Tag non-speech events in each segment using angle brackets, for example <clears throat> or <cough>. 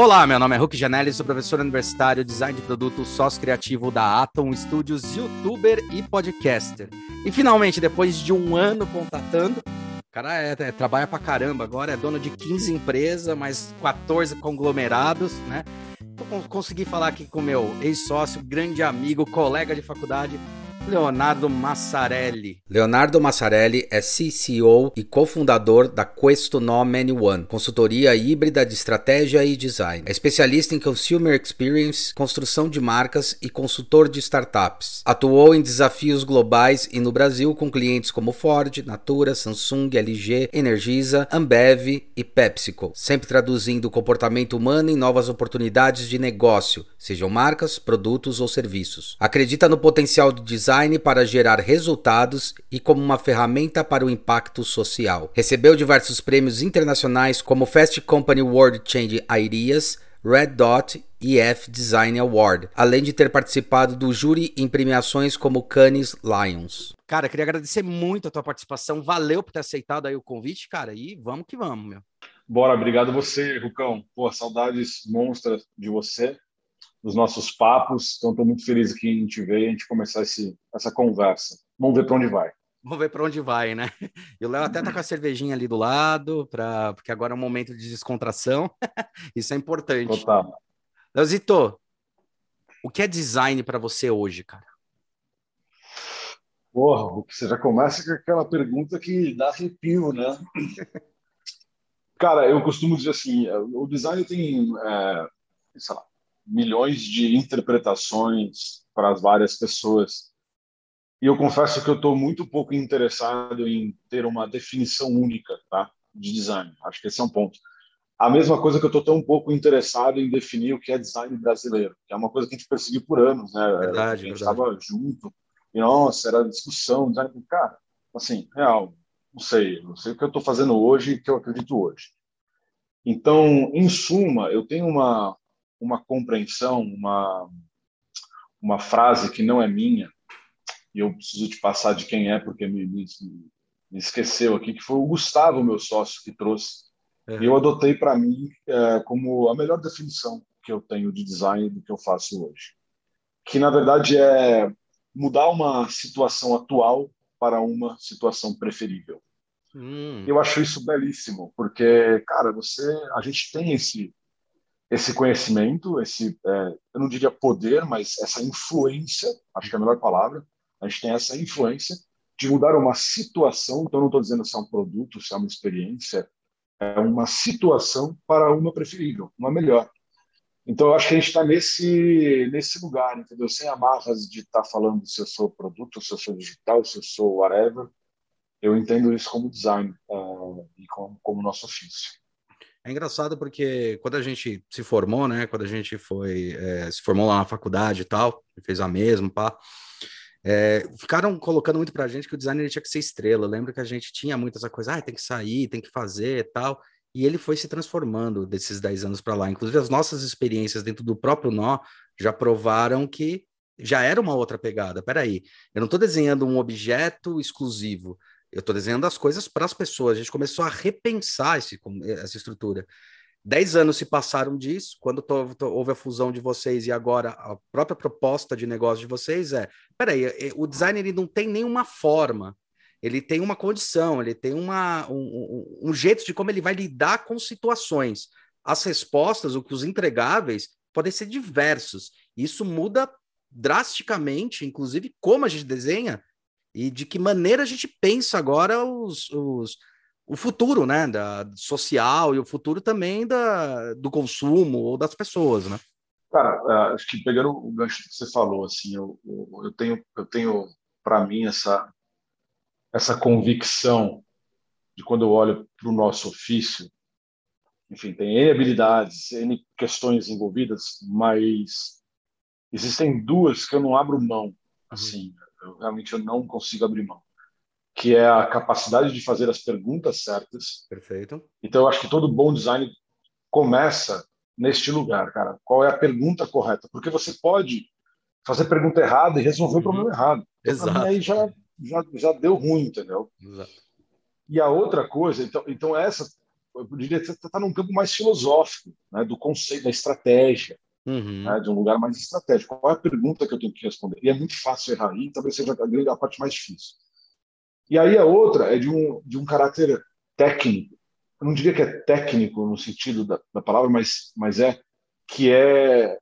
Olá, meu nome é Hulk Janelli, sou professor universitário, design de produto, sócio criativo da Atom Studios, youtuber e podcaster. E finalmente, depois de um ano contatando, o cara é, é, trabalha pra caramba, agora é dono de 15 empresas, mais 14 conglomerados, né? Então, consegui falar aqui com meu ex-sócio, grande amigo, colega de faculdade, Leonardo Massarelli. Leonardo Massarelli é CCO e cofundador da Questo No Many One, consultoria híbrida de estratégia e design. É especialista em Consumer Experience, construção de marcas e consultor de startups. Atuou em desafios globais e no Brasil com clientes como Ford, Natura, Samsung, LG, Energisa, Ambev e PepsiCo, sempre traduzindo o comportamento humano em novas oportunidades de negócio, sejam marcas, produtos ou serviços. Acredita no potencial do design design para gerar resultados e como uma ferramenta para o impacto social. Recebeu diversos prêmios internacionais como Fast Company World Change Ideas, Red Dot e F Design Award, além de ter participado do júri em premiações como Cannes Lions. Cara, queria agradecer muito a tua participação. Valeu por ter aceitado aí o convite, cara. E vamos que vamos, meu. Bora, obrigado você, Rucão. Pô, saudades monstras de você dos nossos papos. Então, estou muito feliz que a gente veio e a gente começar esse, essa conversa. Vamos ver para onde vai. Vamos ver para onde vai, né? E o Léo até tá com a cervejinha ali do lado, pra... porque agora é um momento de descontração. <laughs> Isso é importante. Total. Leozito, o que é design para você hoje, cara? Porra, você já começa com aquela pergunta que dá arrepio, né? <laughs> cara, eu costumo dizer assim, o design tem, é, sei lá, milhões de interpretações para as várias pessoas. E eu confesso que eu estou muito pouco interessado em ter uma definição única tá, de design. Acho que esse é um ponto. A mesma coisa que eu estou tão pouco interessado em definir o que é design brasileiro, que é uma coisa que a gente perseguiu por anos, né? Verdade, a gente estava junto e nossa, era discussão, design, cara, assim, real, não sei, não sei o que eu estou fazendo hoje e que eu acredito hoje. Então, em suma, eu tenho uma uma compreensão, uma, uma frase que não é minha, e eu preciso te passar de quem é, porque me, me, me esqueceu aqui, que foi o Gustavo, meu sócio, que trouxe. É. E eu adotei para mim é, como a melhor definição que eu tenho de design do que eu faço hoje. Que, na verdade, é mudar uma situação atual para uma situação preferível. Hum. Eu acho isso belíssimo, porque, cara, você, a gente tem esse esse conhecimento, esse, é, eu não diria poder, mas essa influência, acho que é a melhor palavra, a gente tem essa influência de mudar uma situação, então não estou dizendo se é um produto, se é uma experiência, é uma situação para uma preferível, uma melhor. Então, eu acho que a gente está nesse, nesse lugar, entendeu? Sem amarras de estar tá falando se eu sou produto, se eu sou digital, se eu sou whatever. Eu entendo isso como design uh, e como, como nosso ofício. É engraçado porque quando a gente se formou, né? Quando a gente foi é, se formou lá na faculdade e tal, fez a mesma, pá. É, ficaram colocando muito pra gente que o designer tinha que ser estrela. Eu lembro que a gente tinha muito essa coisa, ah, tem que sair, tem que fazer e tal. E ele foi se transformando desses 10 anos para lá. Inclusive, as nossas experiências dentro do próprio nó já provaram que já era uma outra pegada. Peraí, eu não estou desenhando um objeto exclusivo, eu estou desenhando as coisas para as pessoas. A gente começou a repensar esse, essa estrutura. Dez anos se passaram disso, quando houve a fusão de vocês e agora a própria proposta de negócio de vocês é: peraí, o design ele não tem nenhuma forma, ele tem uma condição, ele tem uma, um, um, um jeito de como ele vai lidar com situações. As respostas, os entregáveis, podem ser diversos. Isso muda drasticamente, inclusive, como a gente desenha e de que maneira a gente pensa agora os, os, o futuro, né, da social e o futuro também da, do consumo ou das pessoas, né? Cara, é, acho que pegando o gancho que você falou, assim, eu, eu tenho, eu tenho para mim essa essa convicção de quando eu olho para o nosso ofício, enfim, tem N habilidades, N questões envolvidas, mas existem duas que eu não abro mão, uhum. Eu, realmente eu não consigo abrir mão, que é a capacidade de fazer as perguntas certas. Perfeito. Então eu acho que todo bom design começa neste lugar, cara. Qual é a pergunta correta? Porque você pode fazer pergunta errada e resolver uhum. o problema errado. Então, Exato. aí já, já, já deu ruim, entendeu? Exato. E a outra coisa, então, então essa eu diria que você está num campo mais filosófico, né, do conceito, da estratégia, uhum. né, de um lugar mais estratégico. Qual é a pergunta que eu tenho que responder? E é muito fácil errar aí, talvez seja a, a parte mais difícil. E aí a outra é de um, de um caráter técnico. Eu não diria que é técnico no sentido da, da palavra, mas, mas é que é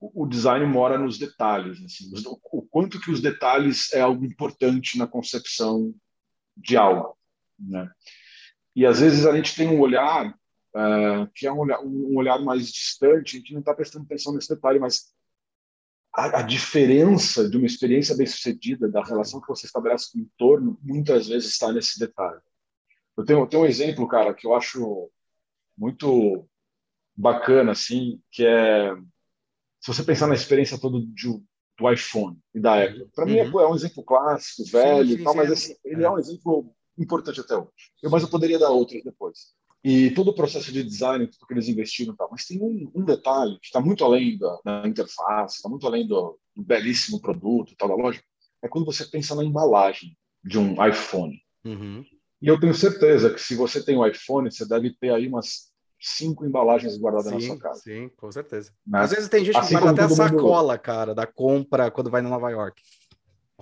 o design mora nos detalhes, assim, o quanto que os detalhes é algo importante na concepção de algo, né? E às vezes a gente tem um olhar uh, que é um olhar, um olhar mais distante, a gente não está prestando atenção nesse detalhe, mas a, a, diferença de uma experiência bem-sucedida, da relação que você estabelece com o entorno, muitas vezes está nesse detalhe. Eu tenho, eu tenho um exemplo, cara, que eu acho muito bacana, assim, que é se você pensar na experiência toda do, do iPhone e da Apple. Para uhum. mim, é um exemplo clássico, velho sim, sim, tal, mas assim, ele é. é um exemplo importante até hoje. Eu, mas eu poderia dar outros depois. E todo o processo de design, tudo que eles investiram e tal. Mas tem um, um detalhe que está muito além da, da interface, está muito além do, do, belíssimo produto e tal da loja, é quando você pensa na embalagem de um iPhone. Uhum. E eu tenho certeza que se você tem um iPhone, você deve ter aí umas cinco embalagens guardadas sim, na sua casa. Sim, com certeza. Né? Às vezes tem gente assim que guarda até a sacola, mundo... cara, da compra quando vai no Nova York.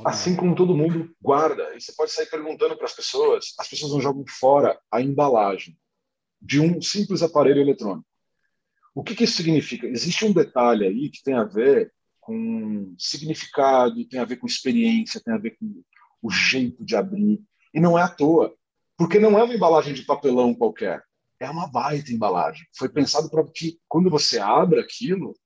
Assim como todo mundo guarda. E você pode sair perguntando para as pessoas, as pessoas não jogam fora a embalagem de um simples aparelho eletrônico. O que, que isso significa? Existe um detalhe aí que tem a ver com significado, tem a ver com experiência, tem a ver com o jeito de abrir. E não é à toa, porque não é uma embalagem de papelão qualquer é uma baita embalagem. Foi pensado para que, quando você abre aquilo,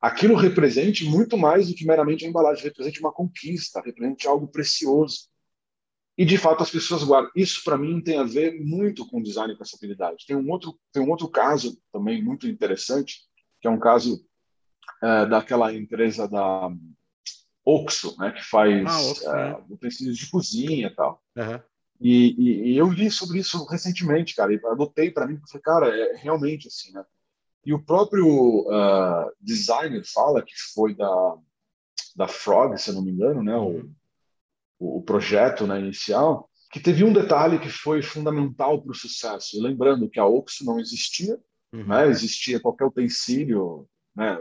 aquilo represente muito mais do que meramente a embalagem, represente uma conquista, represente algo precioso. E, de fato, as pessoas guardam. Isso, para mim, tem a ver muito com design e versatilidade. Tem um outro, tem um outro caso também muito interessante, que é um caso é, daquela empresa da Oxo, né, que faz ah, Oxo, é, utensílios de cozinha e tal. Uhum. E, e, e, eu li sobre isso recentemente, cara, e adotei para mim, porque, cara, é realmente assim, né? E o próprio uh, designer fala que foi da, da Frog, se eu não me engano, né? O, o projeto né, inicial, que teve um detalhe que foi fundamental para o sucesso. lembrando que a Oxo não existia, uhum. né? Existia qualquer utensílio né,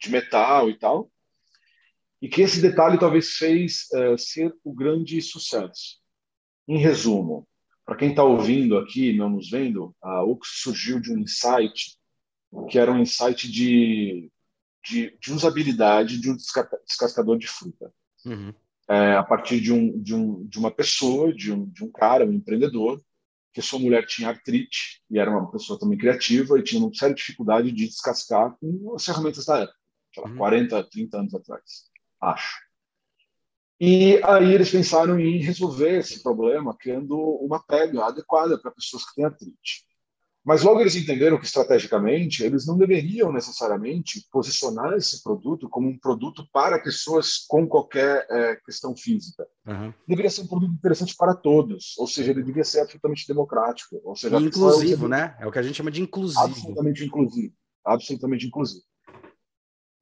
de metal e tal. E que esse detalhe talvez fez uh, ser o grande sucesso em resumo, para quem está ouvindo aqui, não nos vendo, a Ux surgiu de um insight que era um insight de, de, de usabilidade de um descascador de fruta. Uhum. É, a partir de, um, de, um, de uma pessoa, de um, de um cara, um empreendedor, que sua mulher tinha artrite e era uma pessoa também criativa e tinha uma séria dificuldade de descascar com as ferramentas da época, uhum. 40, 30 anos atrás, acho. E aí eles pensaram em resolver esse problema criando uma pega adequada para pessoas que têm artrite. Mas logo eles entenderam que estrategicamente eles não deveriam necessariamente posicionar esse produto como um produto para pessoas com qualquer é, questão física. Uhum. Deveria ser um produto interessante para todos, ou seja, ele deveria ser absolutamente democrático, ou seja, inclusivo, né? É o que a gente chama de inclusivo. Absolutamente inclusivo, absolutamente inclusivo.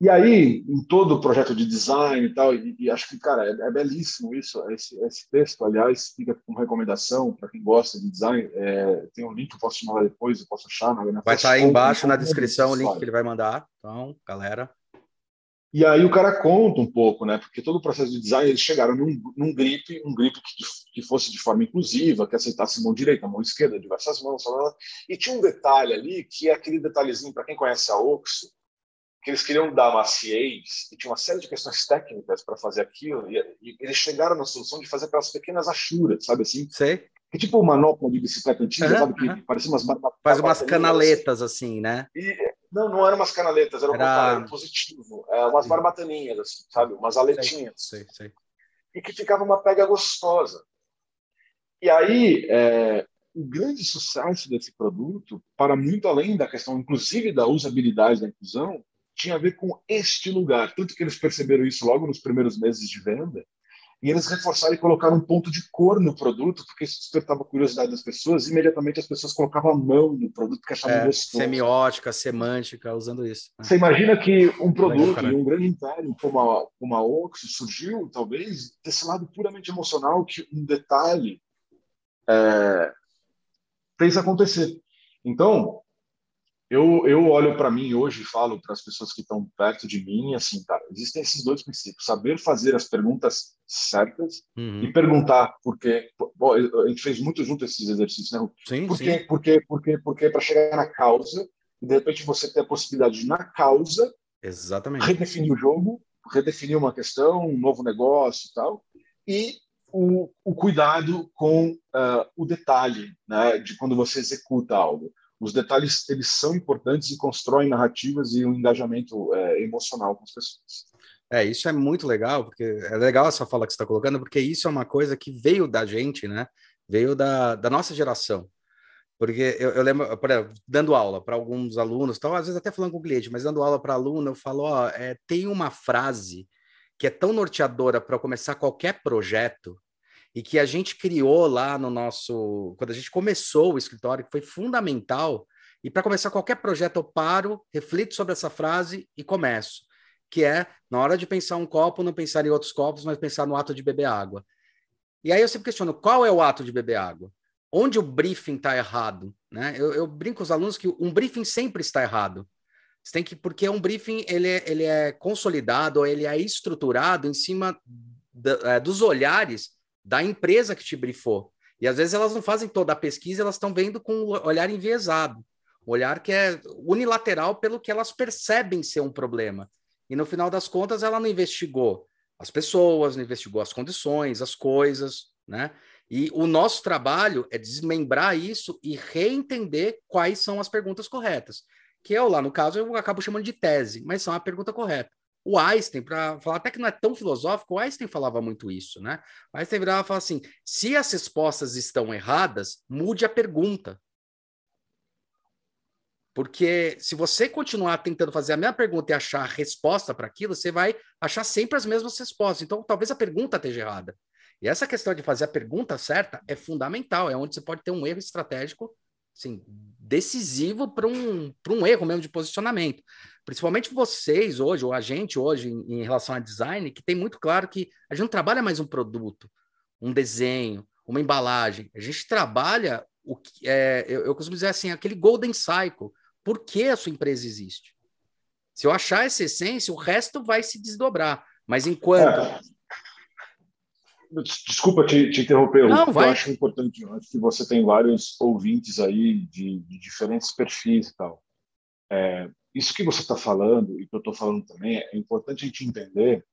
E aí, em todo o projeto de design e tal, e, e acho que, cara, é, é belíssimo isso, esse, esse, texto, aliás, fica como recomendação para quem gosta de design. É, tem um link que eu posso te mandar depois, eu posso achar. Na, na vai estar tá aí embaixo na descrição o link que ele vai mandar. Então, galera. E aí o cara conta um pouco, né? Porque todo o processo de design, eles chegaram num, num grip, um grip que, que fosse de forma inclusiva, que aceitasse mão direita, mão esquerda, diversas mãos, e tinha um detalhe ali, que é aquele detalhezinho, para quem conhece a Oxo, que eles queriam dar maciez e tinha uma série de questões técnicas para fazer aquilo e, e, eles chegaram na solução de fazer aquelas pequenas achuras, sabe assim? Sei. Que tipo manopla de bicicleta antiga, uhum, sabe? Que uhum. parecia umas Faz umas canaletas assim, né? E, não, não eram umas canaletas, era, era... um positivo, é, umas barbataninhas, assim, sabe? Umas aletinhas. Sei, sei, sei. E que ficava uma pega gostosa. E aí, é, o grande sucesso desse produto, para muito além da questão, inclusive da usabilidade da inclusão, tinha a ver com este lugar. Tanto que eles perceberam isso logo nos primeiros meses de venda. E eles reforçaram e colocaram um ponto de cor no produto, porque isso despertava a curiosidade das pessoas. E imediatamente as pessoas colocavam a mão no produto que achavam é, gostoso. Semiótica, semântica, usando isso. Né? Você imagina que um produto Legal, um grande império como a, como a Oxo surgiu, talvez, desse lado puramente emocional, que um detalhe é, fez acontecer. Então, eu, eu olho para mim hoje e falo para as pessoas que estão perto de mim, assim, cara, existem esses dois princípios: saber fazer as perguntas certas uhum. e perguntar por quê. Bom, a gente fez muito junto esses exercícios, né? Sim, por sim. quê, por quê, por quê, por quê, para chegar na causa e de repente você ter a possibilidade de, na causa, Exatamente. redefinir o jogo, redefinir uma questão, um novo negócio e tal, e o, o cuidado com uh, o detalhe, né, de quando você executa algo os detalhes eles são importantes e constroem narrativas e um engajamento é, emocional com as pessoas. É, isso é muito legal, porque é legal essa fala que você está colocando, porque isso é uma coisa que veio da gente, né? Veio da, da nossa geração. Porque eu, eu lembro, exemplo, dando aula para alguns alunos, tal, às vezes até falando com o cliente, mas dando aula para aluno, eu falo: ó, é, tem uma frase que é tão norteadora para começar qualquer projeto, e que a gente criou lá no nosso. Quando a gente começou o escritório, que foi fundamental. E para começar qualquer projeto, eu paro, reflito sobre essa frase e começo. Que é, na hora de pensar um copo, não pensar em outros copos, mas pensar no ato de beber água. E aí eu sempre questiono: qual é o ato de beber água? Onde o briefing está errado? Né? Eu, eu brinco com os alunos que um briefing sempre está errado. Você tem que, porque um briefing ele é, ele é consolidado, ele é estruturado em cima é, dos olhares da empresa que te brifou. E às vezes elas não fazem toda a pesquisa, elas estão vendo com um olhar enviesado, um olhar que é unilateral pelo que elas percebem ser um problema. E no final das contas, ela não investigou as pessoas, não investigou as condições, as coisas, né? E o nosso trabalho é desmembrar isso e reentender quais são as perguntas corretas. Que eu, lá no caso, eu acabo chamando de tese, mas são a pergunta correta. O Einstein, para falar até que não é tão filosófico, o Einstein falava muito isso, né? O Einstein virava e falava assim: se as respostas estão erradas, mude a pergunta. Porque se você continuar tentando fazer a mesma pergunta e achar a resposta para aquilo, você vai achar sempre as mesmas respostas. Então, talvez a pergunta esteja errada. E essa questão de fazer a pergunta certa é fundamental, é onde você pode ter um erro estratégico assim, decisivo para um, um erro mesmo de posicionamento. Principalmente vocês hoje, ou a gente hoje, em, em, relação a design, que tem muito claro que a gente não trabalha mais um produto, um desenho, uma embalagem. A gente trabalha o que é, eu, eu costumo dizer assim, aquele golden cycle. Por que a sua empresa existe? Se eu achar essa essência, o resto vai se desdobrar. Mas enquanto é. Desculpa te, te interromper, Não, eu acho importante, acho que você tem vários ouvintes aí de, de diferentes perfis e tal. É, isso que você está falando e que eu estou falando também é importante a gente entender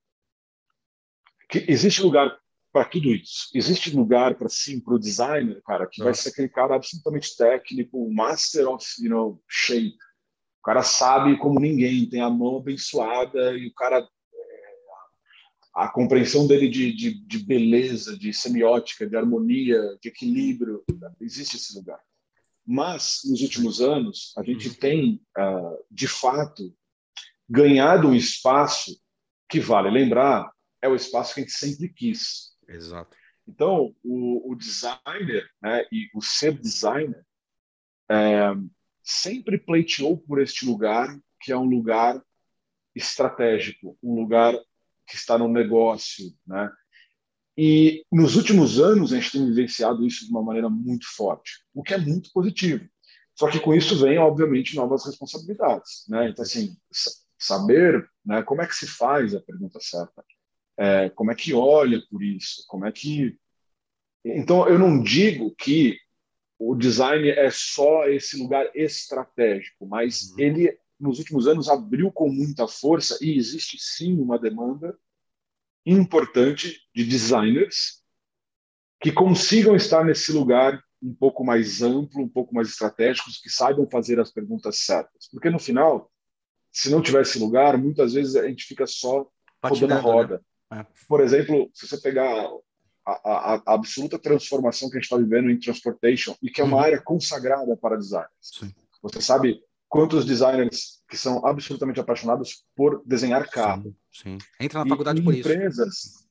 que existe lugar para tudo isso. Existe lugar para sim para o designer, cara, que vai ser aquele cara absolutamente técnico, master of, you know, shape. O cara sabe como ninguém, tem a mão abençoada e o cara a compreensão dele de, de, de, beleza, de semiótica, de harmonia, de equilíbrio, existe esse lugar. Mas, nos últimos anos, a gente uhum. tem, uh, de fato, ganhado um espaço que, vale lembrar, é o espaço que a gente sempre quis. Exato. Então, o, o designer né, e o ser designer é, sempre pleiteou por este lugar, que é um lugar estratégico, um lugar que está no negócio, né? E nos últimos anos a gente tem vivenciado isso de uma maneira muito forte, o que é muito positivo. Só que com isso vem, obviamente, novas responsabilidades, né? Então, assim, saber né, como é que se faz a pergunta certa, é, como é que olha por isso, como é que... Então, eu não digo que o design é só esse lugar estratégico, mas uhum. ele nos últimos anos abriu com muita força e existe sim uma demanda importante de designers que consigam estar nesse lugar um pouco mais amplo, um pouco mais estratégicos, que saibam fazer as perguntas certas. Porque no final, se não tivesse lugar, muitas vezes a gente fica só rodando a né? roda. Né? É. Por exemplo, se você pegar a, a, a, absoluta transformação que a gente está vivendo em transportation e que é uma uhum. área consagrada para designers. Sim. Você sabe quantos designers que são absolutamente apaixonados por desenhar carro. Sim, sim. entra na faculdade e, por empresas, isso.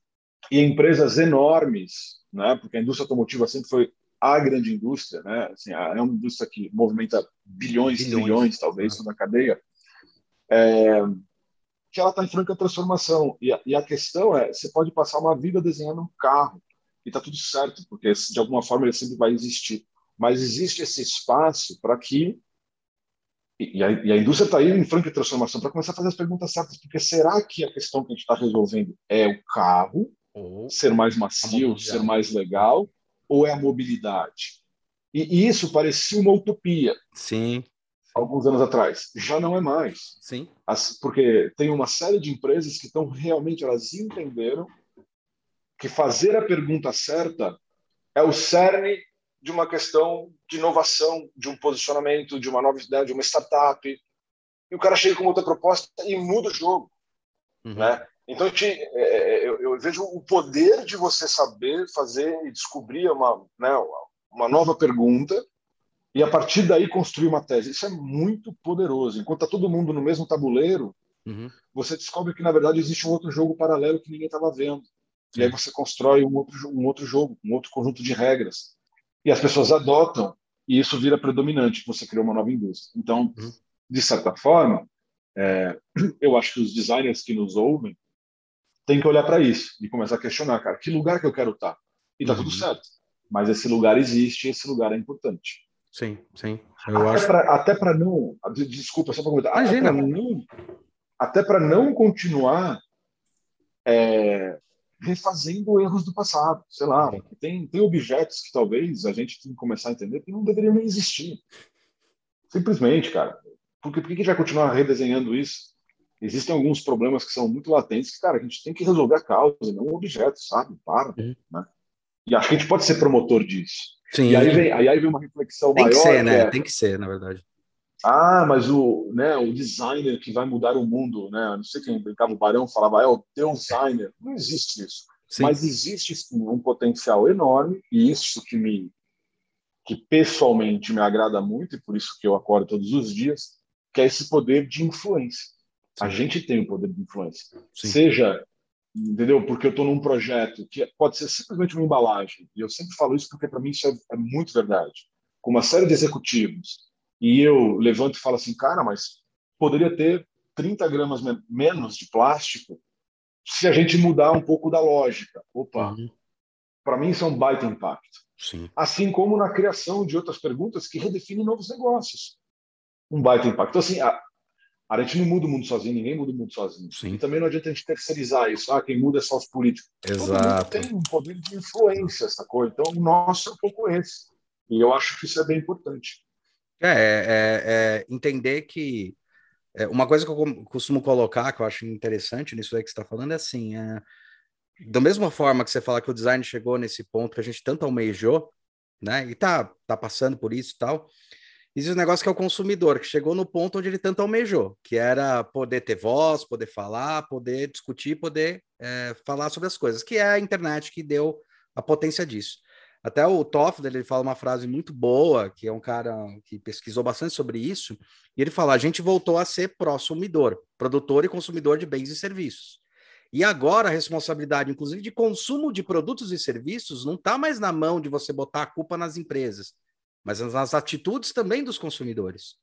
E empresas enormes, né? porque a indústria automotiva sempre foi a grande indústria, né? Assim, é uma indústria que movimenta bilhões, bilhões. trilhões, talvez, toda a cadeia, é, que ela está em franca transformação. E a, e a questão é, você pode passar uma vida desenhando um carro e está tudo certo, porque de alguma forma ele sempre vai existir. mas existe esse espaço para que e a, e a indústria está aí em franca transformação para começar a fazer as perguntas certas, porque será que a questão que a gente está resolvendo é o carro ou ser mais macio, ser mais legal, ou é a mobilidade? E, e isso parecia uma utopia. Sim. Alguns anos atrás. Já não é mais. Sim. As, porque tem uma série de empresas que estão realmente, elas entenderam que fazer a pergunta certa é o cerne de uma questão de inovação, de um posicionamento, de uma nova ideia, de uma startup. E o cara chega com outra proposta e muda o jogo. Uhum. Né? Então, eu, te, é, eu, eu, vejo o poder de você saber fazer e descobrir uma, né, uma nova pergunta e, a partir daí, construir uma tese. Isso é muito poderoso. Enquanto está todo mundo no mesmo tabuleiro, uhum. você descobre que, na verdade, existe um outro jogo paralelo que ninguém estava vendo. E aí você constrói um outro, um outro jogo, um outro conjunto de regras e as pessoas adotam e isso vira predominante, você criou uma nova indústria. Então, uhum. de certa forma, é, <clears throat> eu acho que os designers que nos ouvem têm que olhar para isso e começar a questionar, cara, que lugar que eu quero estar? Tá? E tá uhum. tudo certo. Mas esse lugar existe, esse lugar é importante. Sim, sim. Eu até para não, desculpa só para comentar. Imagina, até para não, não continuar é, refazendo erros do passado. Sei lá, tem, tem objetos que talvez a gente tem que começar a entender que não deveriam nem existir. Simplesmente, cara. Porque por que a gente vai continuar redesenhando isso? Existem alguns problemas que são muito latentes que, cara, a gente tem que resolver a causa, não o objeto, sabe? Para. Uhum. Né? E acho que a gente pode ser promotor disso. Sim. E aí vem, aí vem uma reflexão tem maior. Tem que ser, né? É... Tem que ser, na verdade. Ah, mas o, né, o designer que vai mudar o mundo, né? Não sei quem brincava, o Barão falava, é o designer. Não existe isso. Sim. Mas existe sim um potencial enorme, e isso que me que pessoalmente me agrada muito, e por isso que eu acordo todos os dias, que é esse poder de influência. Sim. A gente tem o poder de influência. Sim. Seja, entendeu? Porque eu estou num projeto que pode ser simplesmente uma embalagem, e eu sempre falo isso porque para mim isso é, é muito verdade. Com uma série de executivos e eu levanto e falo assim, cara, mas poderia ter 30 gramas menos de plástico se a gente mudar um pouco da lógica. Opa, uhum. para mim isso é um baita impacto. Sim. Assim como na criação de outras perguntas que redefinem novos negócios. Um baita impacto. Então, assim, a, a gente não muda o mundo sozinho, ninguém muda o mundo sozinho. Sim. E também não adianta a gente terceirizar isso. Ah, quem muda é só os políticos. Exato. Tem um poder de influência, essa coisa. Então, o nosso é um pouco esse. E eu acho que isso é bem importante. É, é, é entender que é, uma coisa que eu costumo colocar, que eu acho interessante nisso aí que você está falando, é assim: é, da mesma forma que você fala que o design chegou nesse ponto que a gente tanto almejou, né, e tá, tá passando por isso e tal, existe um negócio que é o consumidor, que chegou no ponto onde ele tanto almejou, que era poder ter voz, poder falar, poder discutir, poder é, falar sobre as coisas, que é a internet que deu a potência disso. Até o Toffler, ele fala uma frase muito boa, que é um cara que pesquisou bastante sobre isso, e ele fala: a gente voltou a ser prosumidor, produtor e consumidor de bens e serviços. E agora a responsabilidade, inclusive, de consumo de produtos e serviços, não está mais na mão de você botar a culpa nas empresas, mas nas atitudes também dos consumidores.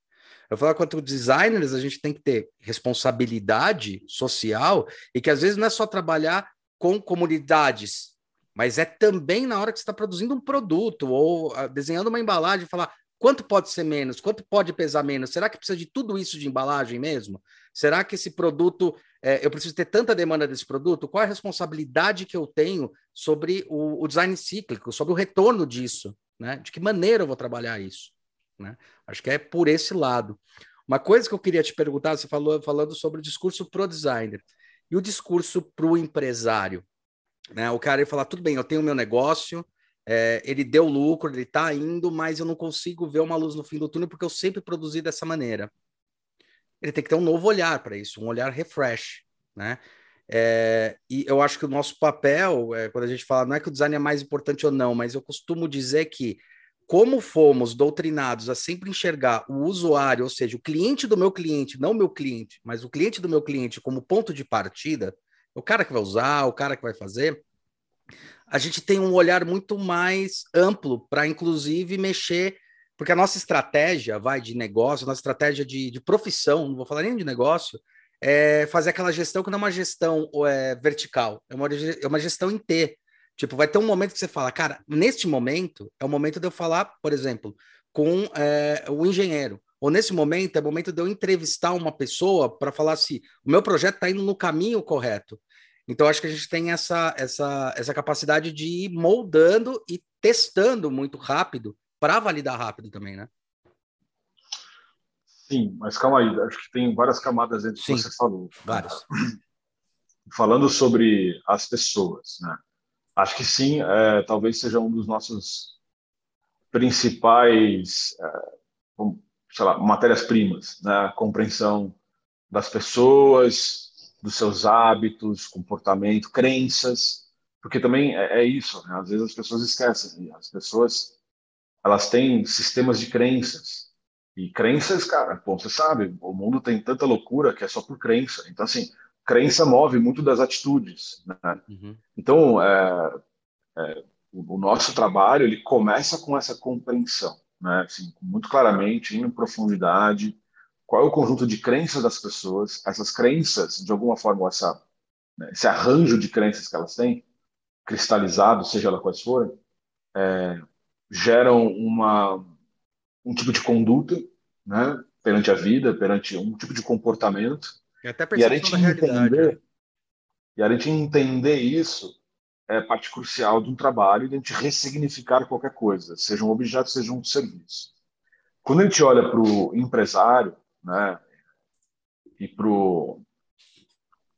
Eu falo quanto designers, a gente tem que ter responsabilidade social e que às vezes não é só trabalhar com comunidades mas é também na hora que você está produzindo um produto ou uh, desenhando uma embalagem, falar quanto pode ser menos, quanto pode pesar menos. Será que precisa de tudo isso de embalagem mesmo? Será que esse produto, é, eu preciso ter tanta demanda desse produto? Qual é a responsabilidade que eu tenho sobre o, o design cíclico, sobre o retorno disso? Né? De que maneira eu vou trabalhar isso? Né? Acho que é por esse lado. Uma coisa que eu queria te perguntar, você falou falando sobre o discurso pro designer e o discurso pro empresário. Né? O cara ia falar: tudo bem, eu tenho meu negócio, é, ele deu lucro, ele está indo, mas eu não consigo ver uma luz no fim do túnel porque eu sempre produzi dessa maneira. Ele tem que ter um novo olhar para isso, um olhar refresh, né? É, e eu acho que o nosso papel, é, quando a gente fala, não é que o design é mais importante ou não, mas eu costumo dizer que, como fomos doutrinados a sempre enxergar o usuário, ou seja, o cliente do meu cliente, não o meu cliente, mas o cliente do meu cliente como ponto de partida, o cara que vai usar, o cara que vai fazer, a gente tem um olhar muito mais amplo para, inclusive, mexer, porque a nossa estratégia vai de negócio, a nossa estratégia de, de profissão, não vou falar nem de negócio, é fazer aquela gestão que não é uma gestão é, vertical, é uma, é uma gestão em T. Tipo, vai ter um momento que você fala, cara, neste momento é o momento de eu falar, por exemplo, com é, o engenheiro. Ou nesse momento é o momento de eu entrevistar uma pessoa para falar se o meu projeto está indo no caminho correto. Então, acho que a gente tem essa, essa, essa capacidade de ir moldando e testando muito rápido para validar rápido também, né? Sim, mas calma aí, acho que tem várias camadas dentro do que você falou. Várias. <clears throat> Falando sobre as pessoas, né? Acho que sim, é, talvez seja um dos nossos principais, é, sei lá, matérias-primas, né? A compreensão das pessoas, dos seus hábitos, comportamento, crenças, porque também é, é isso, né? às vezes as pessoas esquecem, as pessoas elas têm sistemas de crenças, e crenças, cara, você sabe, o mundo tem tanta loucura que é só por crença, então assim, crença move muito das atitudes, né? Uhum. Então, é, é, o, o nosso trabalho, ele começa com essa compreensão, né? Assim, muito claramente, indo em profundidade, qual é o conjunto de crenças das pessoas, essas crenças, de alguma forma, essa, né, esse arranjo de crenças que elas têm, cristalizado, seja lá quais forem, é, geram uma, um tipo de conduta né, perante a vida, perante um tipo de comportamento. E até e a gente entender, né? E a gente entender isso é parte crucial de um trabalho de a gente ressignificar qualquer coisa, seja um objeto, seja um serviço. Quando a gente olha para o empresário, né? E pro,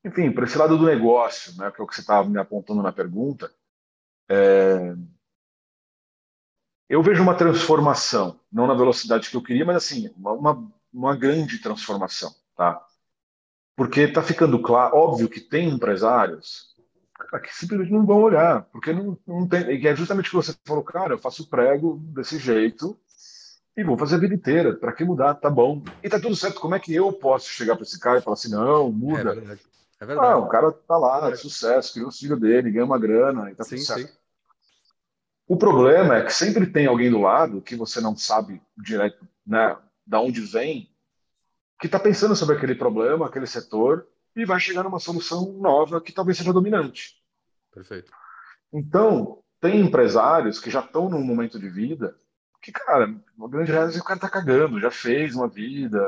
enfim, para esse lado do negócio, né? Que é o que você estava me apontando na pergunta. É, eu vejo uma transformação, não na velocidade que eu queria, mas assim, uma, uma grande transformação, tá? Porque está ficando claro, óbvio que tem empresários que simplesmente não vão olhar, porque não, não tem, e é justamente o que você falou, cara, eu faço prego desse jeito, e vou fazer a vida inteira. Para que mudar? Tá bom. E tá tudo certo. Como é que eu posso chegar para esse cara e falar assim, não, muda? É verdade. É verdade. Ah, o cara tá lá, é sucesso, criou o filho dele, ganha uma grana e tá sim, tudo certo. Sim. O problema é que sempre tem alguém do lado que você não sabe direto, né, da onde vem, que está pensando sobre aquele problema, aquele setor e vai chegar numa solução nova que talvez seja dominante. Perfeito. Então, tem empresários que já estão num momento de vida que, cara, uma grande realidade o cara tá cagando, já fez uma vida.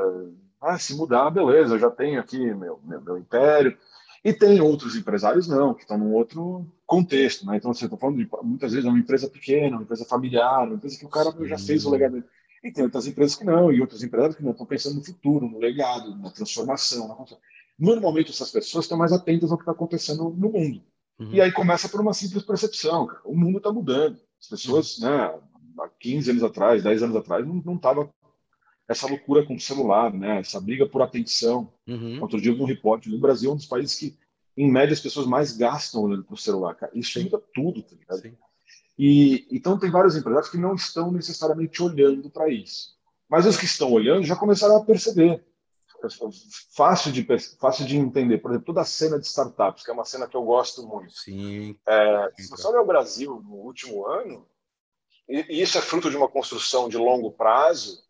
Ah, se mudar, beleza, eu já tenho aqui meu, meu, meu império. E tem outros empresários não, que estão num outro contexto, né? Então, você está falando de, muitas vezes, é uma empresa pequena, uma empresa familiar, uma empresa que o cara Sim. já fez o legado. E tem outras empresas que não, e outros empresários que não estão pensando no futuro, no legado, na transformação. Na... Normalmente, essas pessoas estão mais atentas ao que está acontecendo no mundo. Uhum. E aí começa por uma simples percepção, cara. O mundo está mudando. As pessoas, uhum. né, há 15 anos atrás, 10 anos atrás, não, não tava essa loucura com o celular, né? Essa briga por atenção. Uhum. Outro dia eu vi um repórter no Brasil, é um dos países que, em média, as pessoas mais gastam olhando para o celular. Cara. Isso Sim. muda tudo, tá ligado? Sim. E, então tem vários empresários que não estão necessariamente olhando para isso. Mas os que estão olhando já começaram a perceber. Fácil de, fácil de entender. Por exemplo, toda a cena de startups, que é uma cena que eu gosto muito. Sim. É, se você olhar o Brasil no último ano, e isso é fruto de uma construção de longo prazo.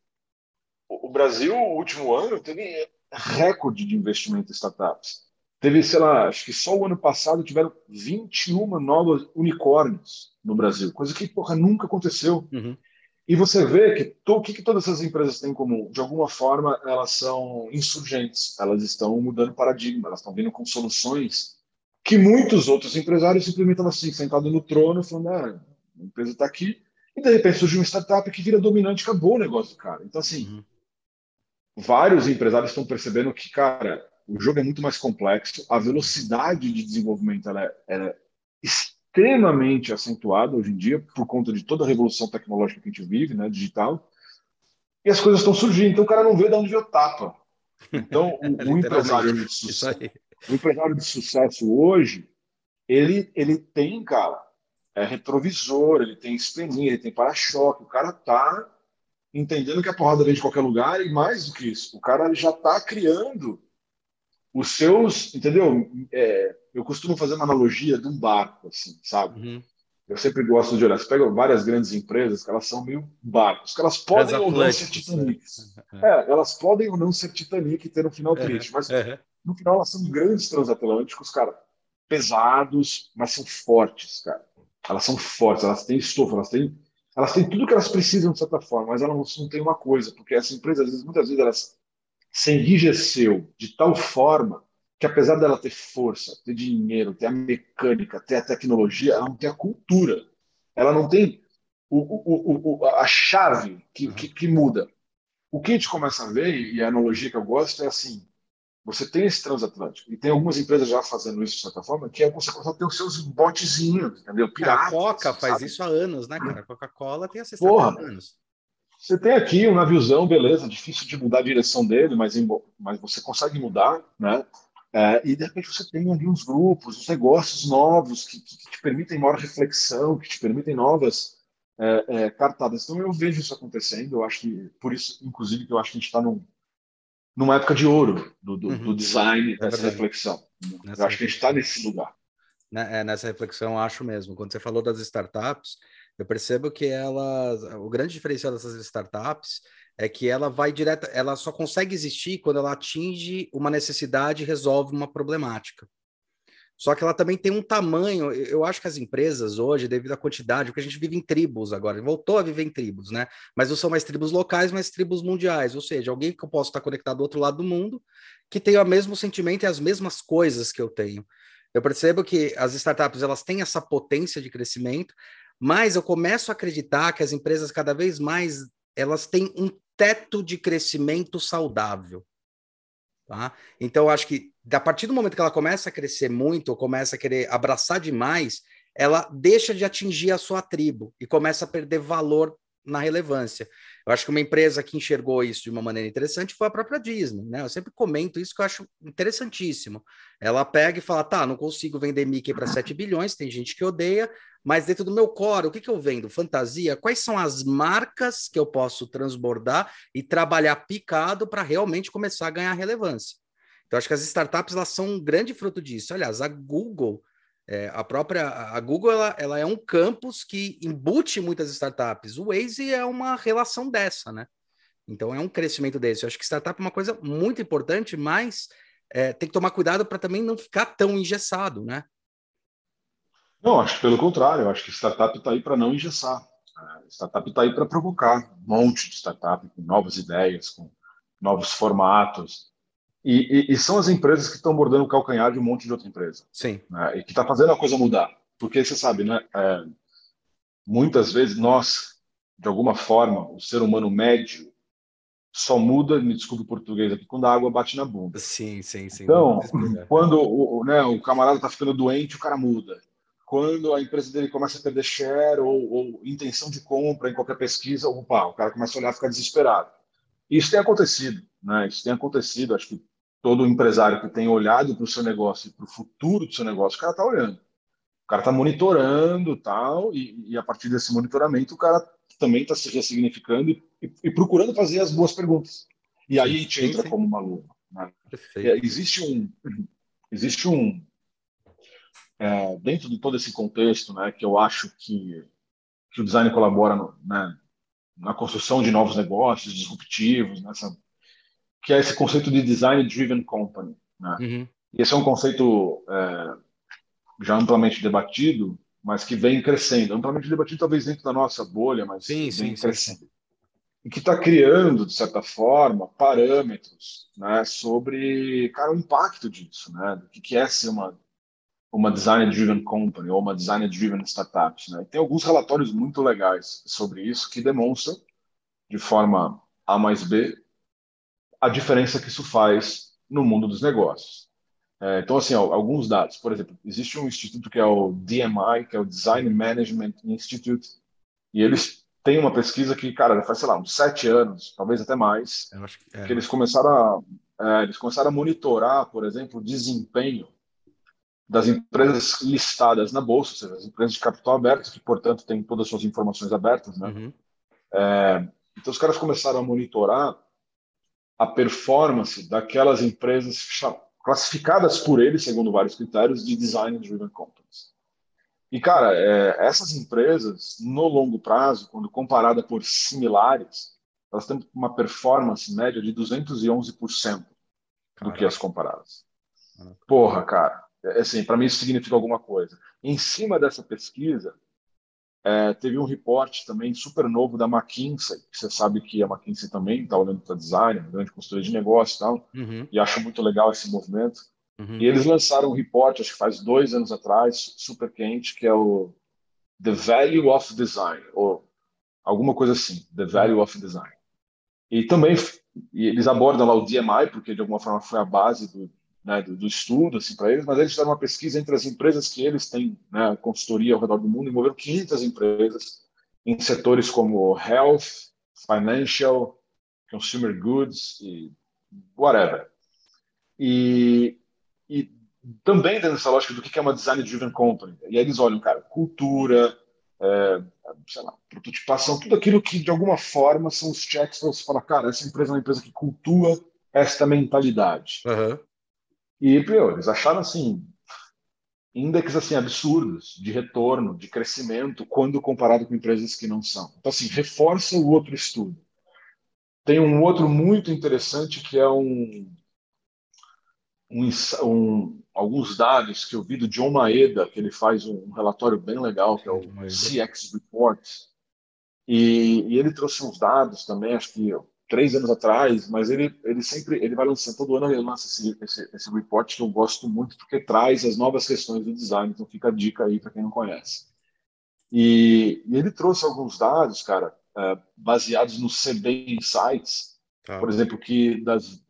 O Brasil, no último ano, teve recorde de investimento em startups. Teve, sei lá, acho que só o ano passado tiveram 21 novos unicórnios no Brasil, coisa que, porra, nunca aconteceu. Uhum. E você vê que o que, que todas essas empresas têm em comum? De alguma forma, elas são insurgentes, elas estão mudando paradigma, elas estão vindo com soluções que muitos outros empresários simplesmente estão assim, sentados no trono, falando: ah, a empresa está aqui, e de repente surge uma startup que vira dominante, acabou o negócio do cara. Então, assim, uhum. vários empresários estão percebendo que, cara, o jogo é muito mais complexo, a velocidade de desenvolvimento ela é, ela é extremamente acentuada hoje em dia, por conta de toda a revolução tecnológica que a gente vive, né, digital, e as coisas estão surgindo, então o cara não vê de onde veio tapa. Então, <laughs> o, o empresário de sucesso, o empresário de sucesso hoje, ele, ele tem, cara, é, retrovisor, ele tem espelhinho, ele tem para-choque. O cara tá entendendo que a porrada vem de qualquer lugar e mais do que isso, o cara já está criando os seus, entendeu? É, eu costumo fazer uma analogia de um barco, assim, sabe? Uhum. Eu sempre gosto de olhar. Você pega várias grandes empresas que elas são meio barcos, que elas podem ou não ser Titanic. Né? É, elas podem ou não ser Titanic e ter um final triste, mas no final elas são grandes transatlânticos, cara, pesados, mas são fortes, cara. Elas são fortes, elas têm estofo, elas têm, elas têm tudo que elas precisam de certa forma, mas elas não têm uma coisa, porque essa empresa, às vezes, muitas vezes, elas se enrijeceu de tal forma que, apesar dela ter força, ter dinheiro, ter a mecânica, ter a tecnologia, ela não tem a cultura, ela não tem o, o, o, a chave que, que, que muda. O que a gente começa a ver, e a analogia que eu gosto é assim: você tem esse transatlântico, e tem algumas empresas já fazendo isso de certa forma, que é você começa a ter os seus botezinhos, entendeu? Piratas, a Coca faz sabe? isso há anos, né, cara? A Coca-Cola tem essa Porra, há anos. Você tem aqui um naviozão, beleza, difícil de mudar a direção dele, mas, mas você consegue mudar, né? É, e de repente você tem ali uns grupos, uns negócios novos que, que, que te permitem maior reflexão, que te permitem novas é, é, cartadas. Então eu vejo isso acontecendo, eu acho que, por isso, inclusive, que eu acho que a gente está num, numa época de ouro do, do, uhum. do design, é dessa reflexão. Nessa eu acho que a gente está nesse lugar. Né, é, nessa reflexão, acho mesmo. Quando você falou das startups, eu percebo que elas, o grande diferencial dessas startups é que ela vai direto, ela só consegue existir quando ela atinge uma necessidade e resolve uma problemática. Só que ela também tem um tamanho. Eu acho que as empresas hoje, devido à quantidade, porque a gente vive em tribos agora, voltou a viver em tribos, né? Mas não são mais tribos locais, mas tribos mundiais. Ou seja, alguém que eu posso estar conectado do outro lado do mundo, que tem o mesmo sentimento e as mesmas coisas que eu tenho. Eu percebo que as startups elas têm essa potência de crescimento, mas eu começo a acreditar que as empresas cada vez mais elas têm um teto de crescimento saudável. Tá? Então, acho que a partir do momento que ela começa a crescer muito, ou começa a querer abraçar demais, ela deixa de atingir a sua tribo e começa a perder valor na relevância. Eu acho que uma empresa que enxergou isso de uma maneira interessante foi a própria Disney, né? Eu sempre comento isso que eu acho interessantíssimo. Ela pega e fala: tá, não consigo vender Mickey para 7 bilhões, tem gente que odeia, mas dentro do meu core, o que, que eu vendo? Fantasia? Quais são as marcas que eu posso transbordar e trabalhar picado para realmente começar a ganhar relevância? Então, acho que as startups elas são um grande fruto disso. Aliás, a Google é, a própria a Google ela, ela é um campus que embute muitas startups. O Waze é uma relação dessa, né? Então é um crescimento desse. Eu acho que startup é uma coisa muito importante, mas é, tem que tomar cuidado para também não ficar tão engessado, né? Não, acho que pelo contrário. Acho que startup está aí para não engessar. A startup está aí para provocar um monte de startup com novas ideias, com novos formatos. E, e, e, são as empresas que estão mordendo o calcanhar de um monte de outra empresa. Sim. Né? E que está fazendo a coisa mudar. Porque você sabe, né? É, muitas vezes nós, de alguma forma, o ser humano médio só muda, me desculpe o português aqui, quando a água bate na bunda. Sim, sim, sim. Então, quando o, né, o camarada está ficando doente, o cara muda. Quando a empresa dele começa a perder share ou, ou intenção de compra em qualquer pesquisa, opa, o cara começa a olhar e ficar desesperado. Isso tem acontecido, né? Isso tem acontecido. Acho que todo empresário que tem olhado para o seu negócio e para o futuro do seu negócio, o cara está olhando. O cara está monitorando tal, e, e, a partir desse monitoramento, o cara também está se ressignificando e, e, e, procurando fazer as boas perguntas. E aí a gente entra como uma luva. Né? É, existe um. <clears throat> Existe um. É, dentro de todo esse contexto, né, que eu acho que, que o design colabora no, né, na construção de novos negócios disruptivos, nessa que é esse conceito de design driven company. Né? Uhum. Esse é um conceito é, já amplamente debatido, mas que vem crescendo. Amplamente debatido talvez dentro da nossa bolha, mas sim, vem sim, crescendo. Sim. E que está criando, de certa forma, parâmetros né, sobre cara, o impacto disso, né, do que é ser uma, uma design-driven company ou uma design-driven startup. Né? Tem alguns relatórios muito legais sobre isso que demonstram, de forma A mais B, a diferença que isso faz no mundo dos negócios. É, então, assim, ó, alguns dados. Por exemplo, existe um instituto que é o DMI, que é o Design Management Institute, e eles têm uma pesquisa que, cara, faz, sei lá, uns sete anos, talvez até mais, que, é. que, eles começaram a, é, eles começaram a monitorar, por exemplo, o desempenho das empresas listadas na bolsa, ou seja, as empresas de capital aberto, que, portanto, têm todas as suas informações abertas, né? Uhum. É, então, os caras começaram a monitorar a performance daquelas empresas classificadas por ele, segundo vários critérios, de design driven companies. E, cara, é, essas empresas, no longo prazo, quando comparada por similares, elas têm uma performance média de 211% do que as comparadas. Porra, cara, assim, para mim isso significa alguma coisa. Em cima dessa pesquisa, é, teve um reporte também super novo da McKinsey, que você sabe que a McKinsey também está olhando para design, grande consultoria de negócio e tal, uhum. e acho muito legal esse movimento. Uhum. E eles lançaram um reporte, acho que faz dois anos atrás, super quente, que é o The Value of Design, ou alguma coisa assim, The Value of Design. E também e eles abordam lá o DMI, porque de alguma forma foi a base do, né, do, do, estudo assim, para eles, mas eles fizeram uma pesquisa entre as empresas que eles têm né, consultoria ao redor do mundo, envolveram 500 empresas em setores como health, financial, consumer goods e whatever. E, e também dentro dessa lógica do que é uma design-driven company. E aí eles olham, cara, cultura, é, sei lá, prototipação, tudo aquilo que de alguma forma são os checks para você falar, cara, essa empresa é uma empresa que cultua esta mentalidade. Uhum. E meu, eles acharam assim índices assim absurdos de retorno, de crescimento quando comparado com empresas que não são. Então assim, reforça o outro estudo. Tem um outro muito interessante que é um, um, um alguns dados que eu vi do John Maeda, que ele faz um relatório bem legal, que é o CX Report, e, e ele trouxe uns dados também, acho que três anos atrás, mas ele, ele sempre ele vai lançando, todo ano ele lança esse, esse, esse report que eu gosto muito, porque traz as novas questões do design, então fica a dica aí para quem não conhece. E, e, ele trouxe alguns dados, cara, é, baseados no CB Insights, tá. por exemplo, que das,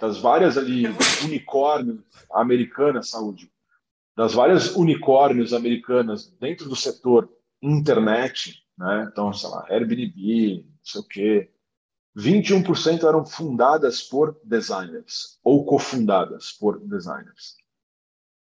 das várias ali unicórnios americanas, saúde, das várias unicórnios americanas dentro do setor internet, né? Então, sei lá, Airbnb, não sei o quê, 21% eram fundadas por designers ou cofundadas por designers.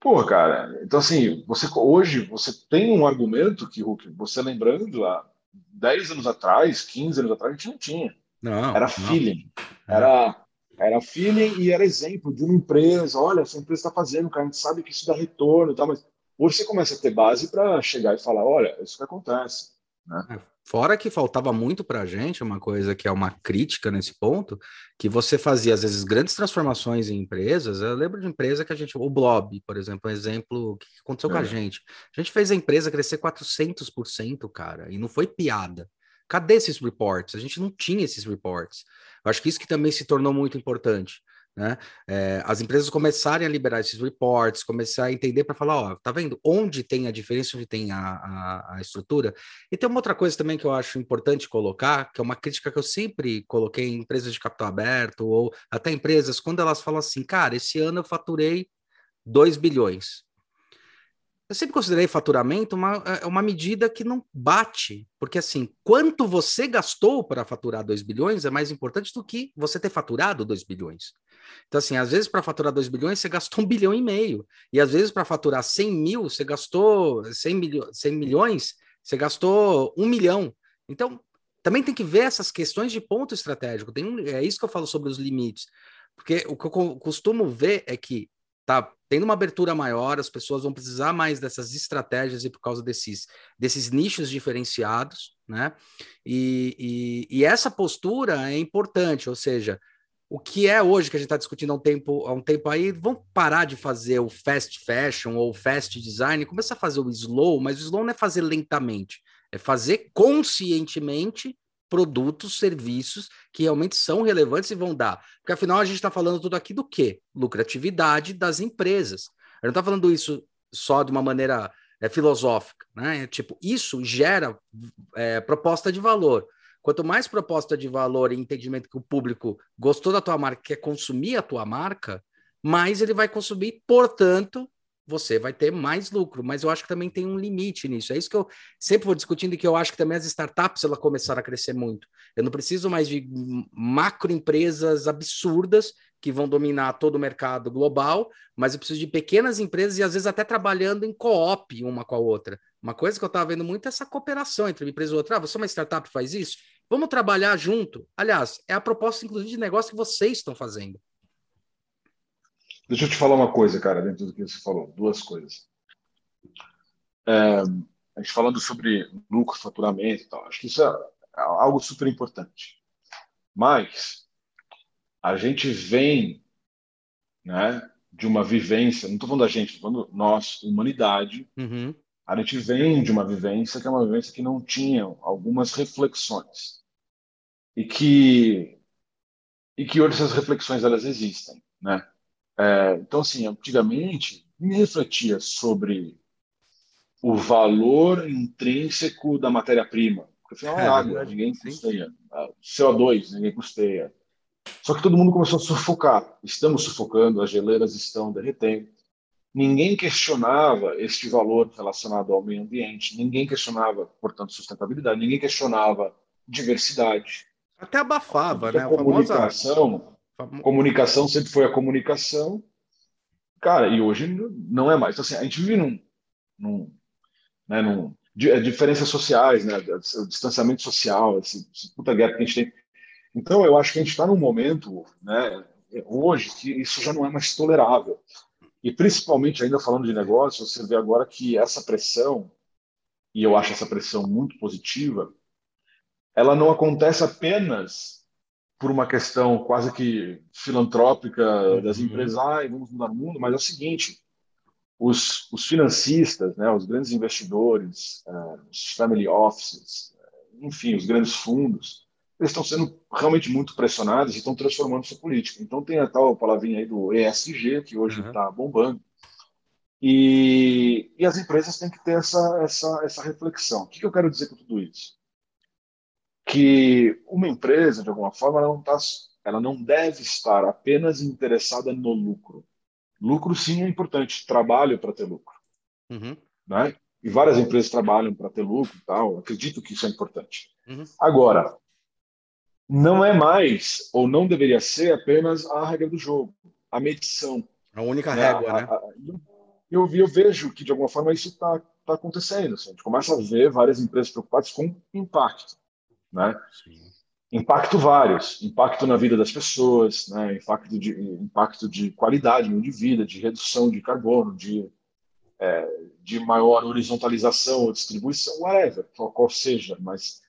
Pô, cara, então assim, você hoje você tem um argumento que você lembrando lá 10 anos atrás, 15 anos atrás, a gente não tinha. Não, era feeling. Não. Era era feeling e era exemplo de uma empresa. Olha, essa empresa está fazendo, cara, a gente sabe que isso dá retorno, tá, mas hoje você começa a ter base para chegar e falar, olha, isso que acontece. Né? É, fora que faltava muito para a gente, uma coisa que é uma crítica nesse ponto, que você fazia, às vezes, grandes transformações em empresas. Eu lembro de empresa que a gente, o Blob, por exemplo, um exemplo que aconteceu é. com a é. gente. A gente fez a empresa crescer 400%, cara, e não foi piada. Cadê esses reports? A gente não tinha esses reports. Eu acho que isso que também se tornou muito importante. Né? É, as empresas começarem a liberar esses reports, começar a entender para falar, ó, tá vendo onde tem a diferença, onde tem a, a, a, estrutura. E tem uma outra coisa também que eu acho importante colocar, que é uma crítica que eu sempre coloquei em empresas de capital aberto, ou até empresas, quando elas falam assim, cara, esse ano eu faturei 2 bilhões. Eu sempre considerei faturamento uma, é, uma medida que não bate, porque assim, quanto você gastou para faturar 2 bilhões é mais importante do que você ter faturado 2 bilhões. Então, assim, às vezes para faturar 2 bilhões você gastou um bilhão e meio, e às vezes para faturar 100 mil você gastou 100, milho, 100 milhões, você gastou um milhão. Então, também tem que ver essas questões de ponto estratégico. Tem um, é isso que eu falo sobre os limites. Porque o que eu costumo ver é que tá tendo uma abertura maior, as pessoas vão precisar mais dessas estratégias e por causa desses, desses nichos diferenciados, né? E, e, e essa postura é importante, ou seja, o que é hoje que a gente está discutindo há um tempo, há um tempo aí, vamos parar de fazer o fast fashion ou fast design começar a fazer o slow, mas o slow não é fazer lentamente, é fazer conscientemente produtos, serviços que realmente são relevantes e vão dar. Porque afinal a gente está falando tudo aqui do quê? Lucratividade das empresas. Gente não está falando isso só de uma maneira é, filosófica, né? É, tipo, isso gera é, proposta de valor. Quanto mais proposta de valor e entendimento que o público gostou da tua marca, quer consumir a tua marca, mais ele vai consumir, portanto, você vai ter mais lucro, mas eu acho que também tem um limite nisso. É isso que eu sempre vou discutindo e que eu acho que também as startups ela começaram a crescer muito. Eu não preciso mais de macro empresas absurdas que vão dominar todo o mercado global, mas eu preciso de pequenas empresas e às vezes até trabalhando em co-op uma com a outra. Uma coisa que eu estava vendo muito é essa cooperação entre uma empresa e outra. Ah, você é uma startup faz isso? Vamos trabalhar junto. Aliás, é a proposta, inclusive, de negócio que vocês estão fazendo. Deixa eu te falar uma coisa, cara, dentro do que você falou. Duas coisas. É, a gente falando sobre lucro, faturamento e tal. Acho que isso é, algo super importante. Mas a gente vem né, de uma vivência, não estou falando da gente, estou falando nós, humanidade, uhum. A gente vem de uma vivência que é uma vivência que não tinha algumas reflexões e que e que hoje essas reflexões elas existem, né? É, então assim, antigamente me refletia sobre o valor intrínseco da matéria-prima. Porque afinal é, é água, ninguém custeia. CO2, ninguém custeia. Só que todo mundo começou a sufocar. Estamos sufocando, as geleiras estão derretendo. Ninguém questionava este valor relacionado ao meio ambiente, ninguém questionava, portanto, sustentabilidade, ninguém questionava diversidade. Até abafava, né? A comunicação. Comunicação sempre foi a comunicação. Cara, e hoje não é mais. Então, assim, a gente vive num, num, né, num é, diferenças sociais, né, o distanciamento social, esse, esse puta guerra que a gente tem. Então, eu acho que a gente está num momento, né, hoje, que isso já não é mais tolerável. E principalmente, ainda falando de negócio, você vê agora que essa pressão, e eu acho essa pressão muito positiva, ela não acontece apenas por uma questão quase que filantrópica das uhum. empresas, ah, vamos mudar o mundo, mas é o seguinte, os, os financistas, né, os grandes investidores, uh, os family offices, enfim, os grandes fundos, eles estão sendo realmente muito pressionados e estão transformando sua política. Então tem a tal palavrinha aí do ESG, que hoje está uhum. bombando. E, e, as empresas têm que ter essa, essa, essa reflexão. O que, que eu quero dizer com tudo isso? Que uma empresa, de alguma forma, ela não, tá, ela não deve estar apenas interessada no lucro. Lucro, sim, é importante. Trabalho para ter lucro. Uhum. Né? E várias empresas trabalham para ter lucro e tal. Acredito que isso é importante. Uhum. Agora, não é mais, ou não deveria ser apenas a regra do jogo, a medição. A única né? régua, né? A, a, eu, eu, vejo que, de alguma forma, isso está tá acontecendo. Assim. A gente começa a ver várias empresas preocupadas com impacto. Né? Impacto vários, impacto na vida das pessoas, né? impacto, de, impacto de qualidade de vida, de redução de carbono, de, é, de maior horizontalização ou distribuição, whatever, qual, seja, mas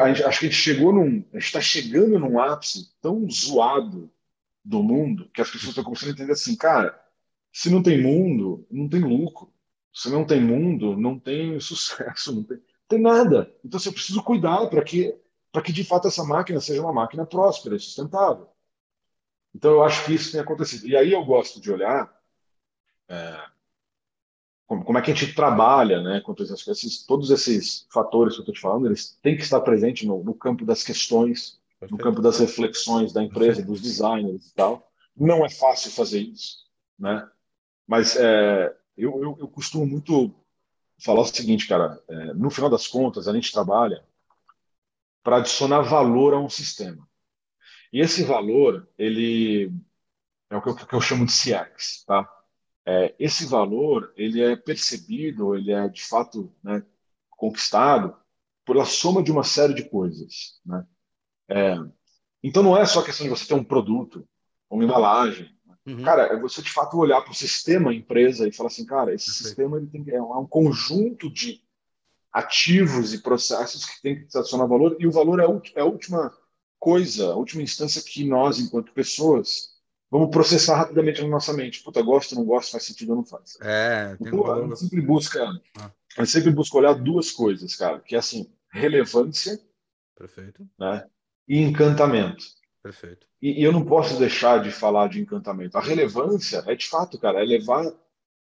a gente, acho que a gente chegou num, a gente está chegando num ápice tão zoado do mundo que as pessoas estão começando a entender assim, cara, se não tem mundo, não tem lucro. Se não tem mundo, não tem sucesso, <laughs> não tem, tem nada. Então, assim, eu preciso cuidar para que, para que de fato essa máquina seja uma máquina próspera e sustentável. Então, eu acho que isso tem acontecido. E aí eu gosto de olhar é, como, como é que a gente trabalha, né? Quanto esses, todos esses fatores que eu estou te falando, eles têm que estar presentes no, no campo das questões, Perfeito. no campo das reflexões da empresa, Perfeito. dos designers e tal. Não é fácil fazer isso, né? Mas é, eu, eu, eu, costumo muito falar o seguinte, cara. É, no final das contas, a gente trabalha para adicionar valor a um sistema. E esse valor, ele é o que eu, que eu chamo de CX, tá? é, esse valor ele é percebido, ele é de fato né, conquistado pela soma de uma série de coisas. Né? É, então não é só questão de você ter um produto, uma embalagem. Uhum. Cara, é você de fato olhar para o sistema empresa e falar assim, cara, esse Perfeito. sistema ele tem, é um conjunto de ativos e processos que tem que adicionar valor e o valor é, é a última coisa, a última instância que nós, enquanto pessoas, vamos processar rapidamente na nossa mente. Puta, gosto, não gosto, faz sentido ou não faz. É, tem então, a gente sempre busca, ah. a sempre busca olhar duas coisas, cara, que é assim, relevância, perfeito, né, e encantamento. Perfeito. E, e, eu não posso deixar de falar de encantamento. A relevância é de fato, cara, é levar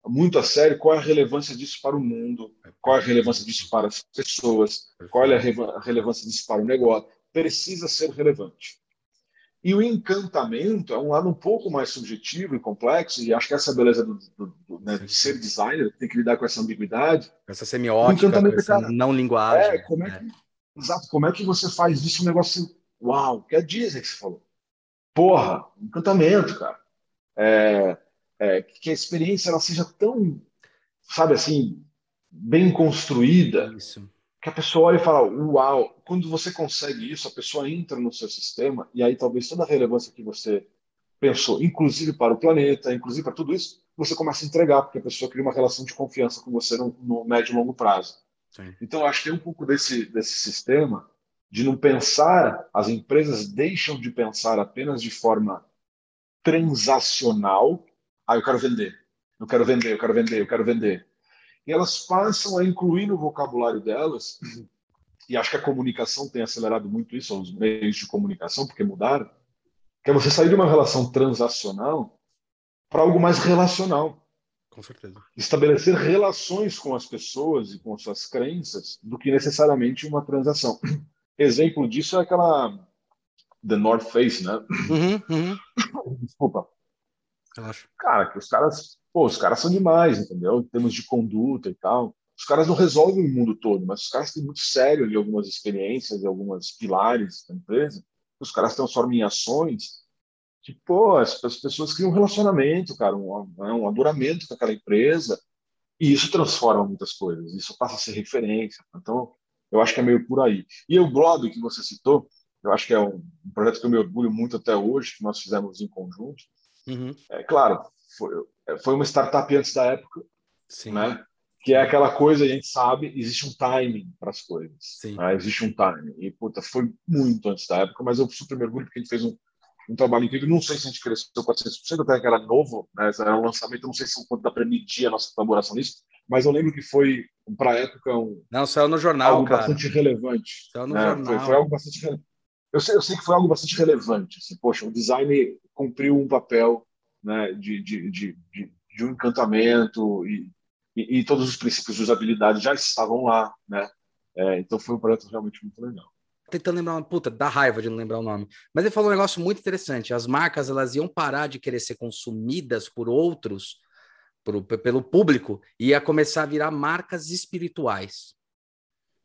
muito a sério qual é a relevância disso para o mundo, qual é a relevância disso para as pessoas, qual é a relevância disso para o negócio. Precisa ser relevante. E o encantamento é um lado um pouco mais subjetivo e complexo, e acho que essa é beleza do, do, do né, de ser designer, tem que lidar com essa ambiguidade. Essa semiótica, essa cara, não linguagem. É, como é, é. Que, exato, como é que você faz disso um negócio uau, que é a Disney que você falou. Porra, encantamento, cara. É, é, que a experiência ela seja tão, sabe assim, bem construída. Isso que a pessoa olha e fala, uau, quando você consegue isso, a pessoa entra no seu sistema e aí talvez toda a relevância que você pensou, inclusive para o planeta, inclusive para tudo isso, você começa a entregar, porque a pessoa cria uma relação de confiança com você no, no médio e longo prazo. Sim. Então, acho que tem um pouco desse, desse sistema de não pensar, as empresas deixam de pensar apenas de forma transacional, ah, eu quero vender, eu quero vender, eu quero vender, eu quero vender e elas passam a incluir no vocabulário delas, e acho que a comunicação tem acelerado muito isso, os meios de comunicação, porque mudaram, que é você sair de uma relação transacional para algo mais relacional. Com certeza. Estabelecer relações com as pessoas e com suas crenças do que necessariamente uma transação. Exemplo disso é aquela The North Face, né? Uhum, uhum. Desculpa. Relaxa. Cara, que os caras, pô, os caras são demais, entendeu? Em termos de conduta e tal. Os caras não resolvem o mundo todo, mas os caras têm muito sério ali algumas experiências e algumas pilares da empresa. Os caras transformam em ações que, pô, as, as pessoas criam um relacionamento, cara, um, né, um adoramento com aquela empresa, e isso transforma muitas coisas, isso passa a ser referência. Então, eu acho que é meio por aí. E o blog que você citou, eu acho que é um, projeto que eu me orgulho muito até hoje, que nós fizemos em conjunto. Uhum. É claro, foi, foi uma startup antes da época, Sim. né? Que é aquela coisa, a gente sabe, existe um timing para as coisas. Sim. Né? Existe um timing. E, puta, foi muito antes da época, mas eu super mergulho porque a gente fez um, um trabalho incrível. Não sei se a gente cresceu 400%, até que era novo, né? era um lançamento, não sei se o quanto dá para medir a nossa colaboração nisso, mas eu lembro que foi, para a época, um, Não, saiu no jornal, algo cara. bastante relevante. Saiu no né? jornal. Foi, foi algo bastante relevante. Eu sei, eu sei que foi algo bastante relevante. Assim, poxa, o design cumpriu um papel né, de, de, de, de, de um encantamento e, e, e todos os princípios de usabilidade já estavam lá, né? É, então foi um projeto realmente muito legal. tentando lembrar uma puta, dá raiva de não lembrar o nome. Mas ele falou um negócio muito interessante. As marcas elas iam parar de querer ser consumidas por outros, por, pelo público, ia começar a virar marcas espirituais.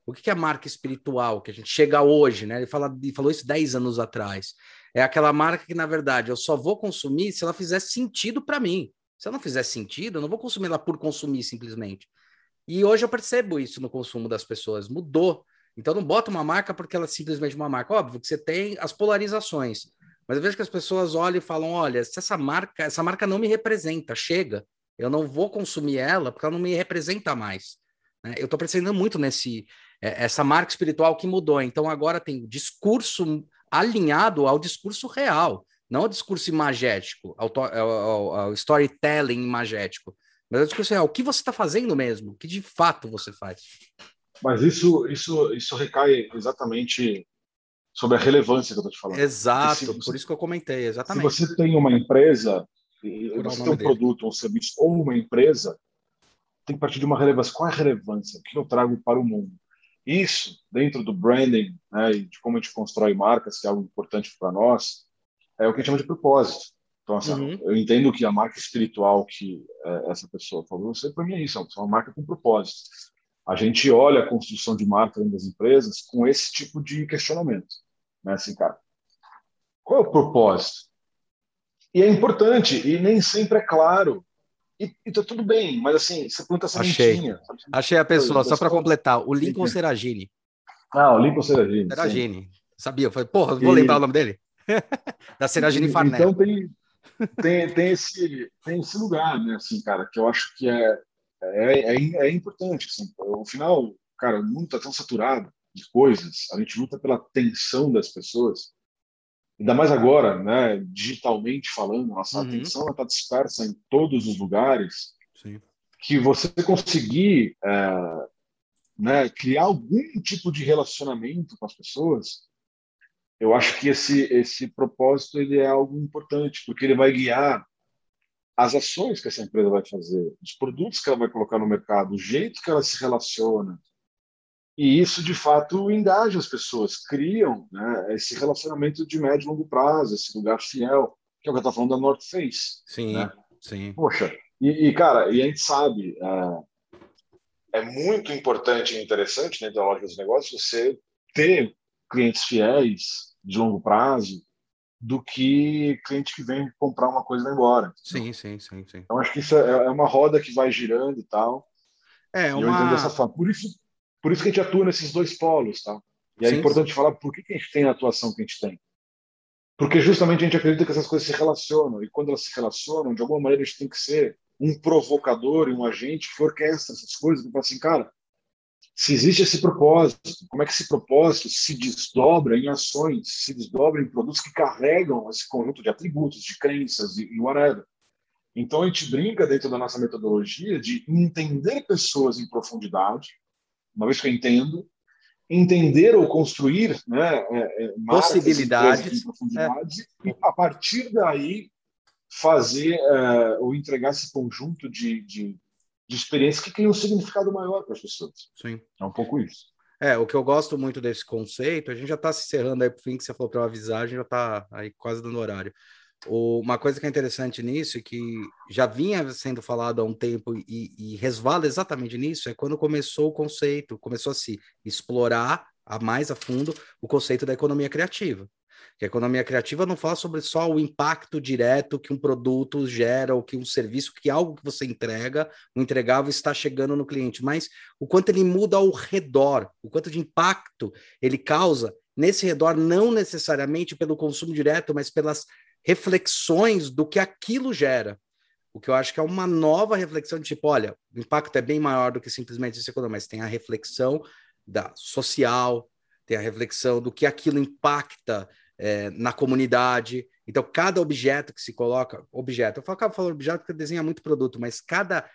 O que é marca espiritual que a gente chega hoje, né? Ele, fala, ele falou isso 10 anos atrás. É aquela marca que, na verdade, eu só vou consumir se ela fizer sentido para mim. Se ela não fizer sentido, eu não vou consumir ela por consumir simplesmente. E hoje eu percebo isso no consumo das pessoas. Mudou. Então não bota uma marca porque ela é simplesmente uma marca. Óbvio que você tem as polarizações. Mas eu vejo que as pessoas olham e falam: olha, se essa marca, essa marca não me representa, chega. Eu não vou consumir ela porque ela não me representa mais. Né? Eu estou percebendo muito nesse é, essa marca espiritual que mudou. Então agora tem discurso alinhado ao discurso real, não ao discurso imagético, ao, ao, ao storytelling imagético, mas ao discurso real. O que você está fazendo mesmo? O que de fato você faz? Mas isso, isso, isso recai exatamente sobre a relevância que eu estou te falando. Exato, você, por isso que eu comentei, exatamente. Se você tem uma empresa, você tem um dele. produto, um serviço ou uma empresa, tem que partir de uma relevância. Qual é a relevância? O que eu trago para o mundo? Isso, dentro do branding, né, de como a gente constrói marcas, que é algo importante para nós, é o que a gente chama de propósito. Então, assim, uhum. eu entendo que a marca espiritual que é, essa pessoa falou, você para mim é isso, é uma marca com propósito. A gente olha a construção de marca das empresas com esse tipo de questionamento, né? Assim, cara, qual é o propósito? E é importante e nem sempre é claro. E, e tá tudo bem, mas assim, você planta essa Achei. Achei a pessoa, só para completar, o Lincoln Seragini. Ah, o Lincoln Seragini. Seragini. Sim. Sabia? Eu falei, porra, vou e... lembrar o nome dele. <laughs> da Seragini Farnell. Então tem, tem, tem, esse, tem esse lugar, né, assim, cara, que eu acho que é, é, é, é importante. Assim, no final, cara, o mundo está tão saturado de coisas, a gente luta pela atenção das pessoas, ainda mais agora, né, digitalmente falando, nossa uhum. atenção está dispersa em todos os lugares, Sim. que você conseguir é, né, criar algum tipo de relacionamento com as pessoas, eu acho que esse esse propósito ele é algo importante porque ele vai guiar as ações que essa empresa vai fazer, os produtos que ela vai colocar no mercado, o jeito que ela se relaciona. E isso, de fato, engaja as pessoas, criam né, esse relacionamento de médio e longo prazo, esse lugar fiel, que é o que eu estou falando da North Face. Sim, né? sim. Poxa, e, e, cara, e a gente sabe, é, é muito importante e interessante dentro da lógica dos negócios você ter clientes fiéis de longo prazo, do que cliente que vem comprar uma coisa e vai embora. Sim, sim, sim, sim. Então acho que isso é, é uma roda que vai girando e tal. É, uma... eu entendo dessa forma. Por isso, por isso que a gente atua nesses dois polos, tá? E é sim, importante sim. falar por que, que a gente tem a atuação que a gente tem. Porque justamente a gente acredita que essas coisas se relacionam, e quando elas se relacionam, de alguma maneira a gente tem que ser um provocador e um agente que orquestra essas coisas, que fala assim, cara, se existe esse propósito, como é que esse propósito se desdobra em ações, se desdobra em produtos que carregam esse conjunto de atributos, de crenças e, whatever. Então a gente brinca dentro da nossa metodologia de entender pessoas em profundidade, uma vez que eu entendo, entender ou construir né, é, é possibilidades em profundidade é. e a partir daí fazer é, ou entregar esse conjunto de, de, de experiências que tem um significado maior para as pessoas. Sim. É um pouco isso. É, o que eu gosto muito desse conceito, a gente já está se encerrando aí para o fim, que você falou para eu avisar, a gente já está aí quase dando horário. Uma coisa que é interessante nisso e que já vinha sendo falado há um tempo e, e resvala exatamente nisso é quando começou o conceito, começou a se explorar a mais a fundo o conceito da economia criativa. Que a economia criativa não fala sobre só o impacto direto que um produto gera, ou que um serviço, que algo que você entrega, o entregável está chegando no cliente, mas o quanto ele muda ao redor, o quanto de impacto ele causa nesse redor, não necessariamente pelo consumo direto, mas pelas reflexões do que aquilo gera. O que eu acho que é uma nova reflexão de tipo, olha, o impacto é bem maior do que simplesmente esse econômico, mas tem a reflexão da social, tem a reflexão do que aquilo impacta é, na comunidade. Então, cada objeto que se coloca, objeto, eu acabo falando objeto porque desenha muito produto, mas cada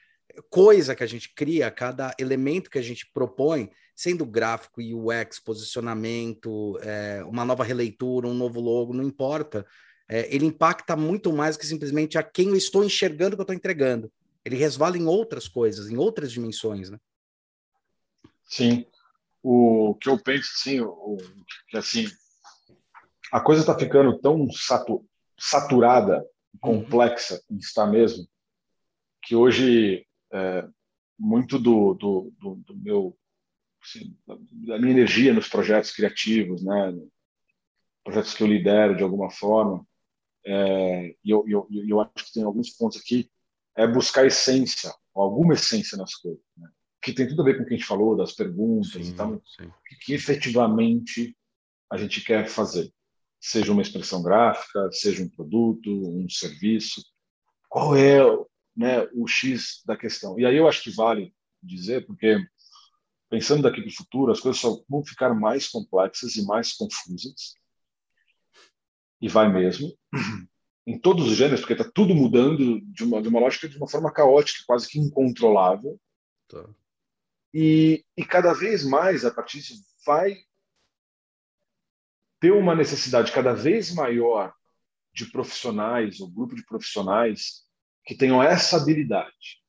coisa que a gente cria, cada elemento que a gente propõe, sendo gráfico, UX, posicionamento, é, uma nova releitura, um novo logo, não importa é, ele impacta muito mais que simplesmente a quem eu estou enxergando que eu estou entregando. Ele resvala em outras coisas, em outras dimensões, né? Sim. O que eu penso, sim, o, que assim, a coisa está ficando tão satu, saturada, uhum. complexa, uhum. está mesmo, que hoje é, muito do, do, do, do meu assim, da minha energia nos projetos criativos, né, projetos que eu lidero de alguma forma, é, e eu, eu, eu acho que tem alguns pontos aqui, é buscar essência, alguma essência nas coisas. Né? Que tem tudo a ver com o que a gente falou, das perguntas sim, e tal. Sim. Que efetivamente a gente quer fazer. Seja uma expressão gráfica, seja um produto, um serviço. Qual é né, o X da questão? E aí eu acho que vale dizer, porque pensando daqui para o futuro, as coisas só vão ficar mais complexas e mais confusas e vai mesmo, em todos os gêneros, porque está tudo mudando de uma, de uma lógica de uma forma caótica, quase que incontrolável. Tá. E, e cada vez mais a partir disso vai ter uma necessidade cada vez maior de profissionais, ou grupo de profissionais que tenham essa habilidade.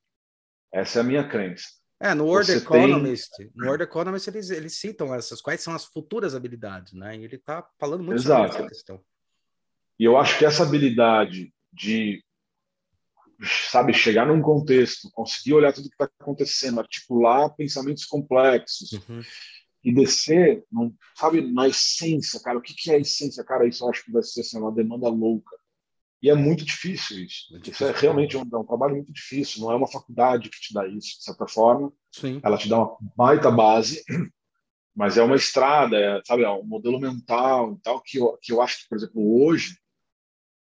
Essa é a minha crença. É, no World Você Economist, tem... no World Economist eles, eles citam essas, quais são as futuras habilidades, né? E ele está falando muito Exato. sobre essa questão. E eu acho que essa habilidade de, sabe, chegar num contexto, conseguir olhar tudo que está acontecendo, articular pensamentos complexos uhum. e descer, não, sabe, na essência, cara, o que, que é a essência? Cara, isso eu acho que vai ser assim, uma demanda louca. E é muito difícil isso. Muito isso é realmente um, é um, trabalho muito difícil. Não é uma faculdade que te dá isso, de certa forma. Sim. Ela te dá uma baita base, mas é uma estrada, é, sabe, é um modelo mental e tal, que eu, que eu acho que, por exemplo, hoje,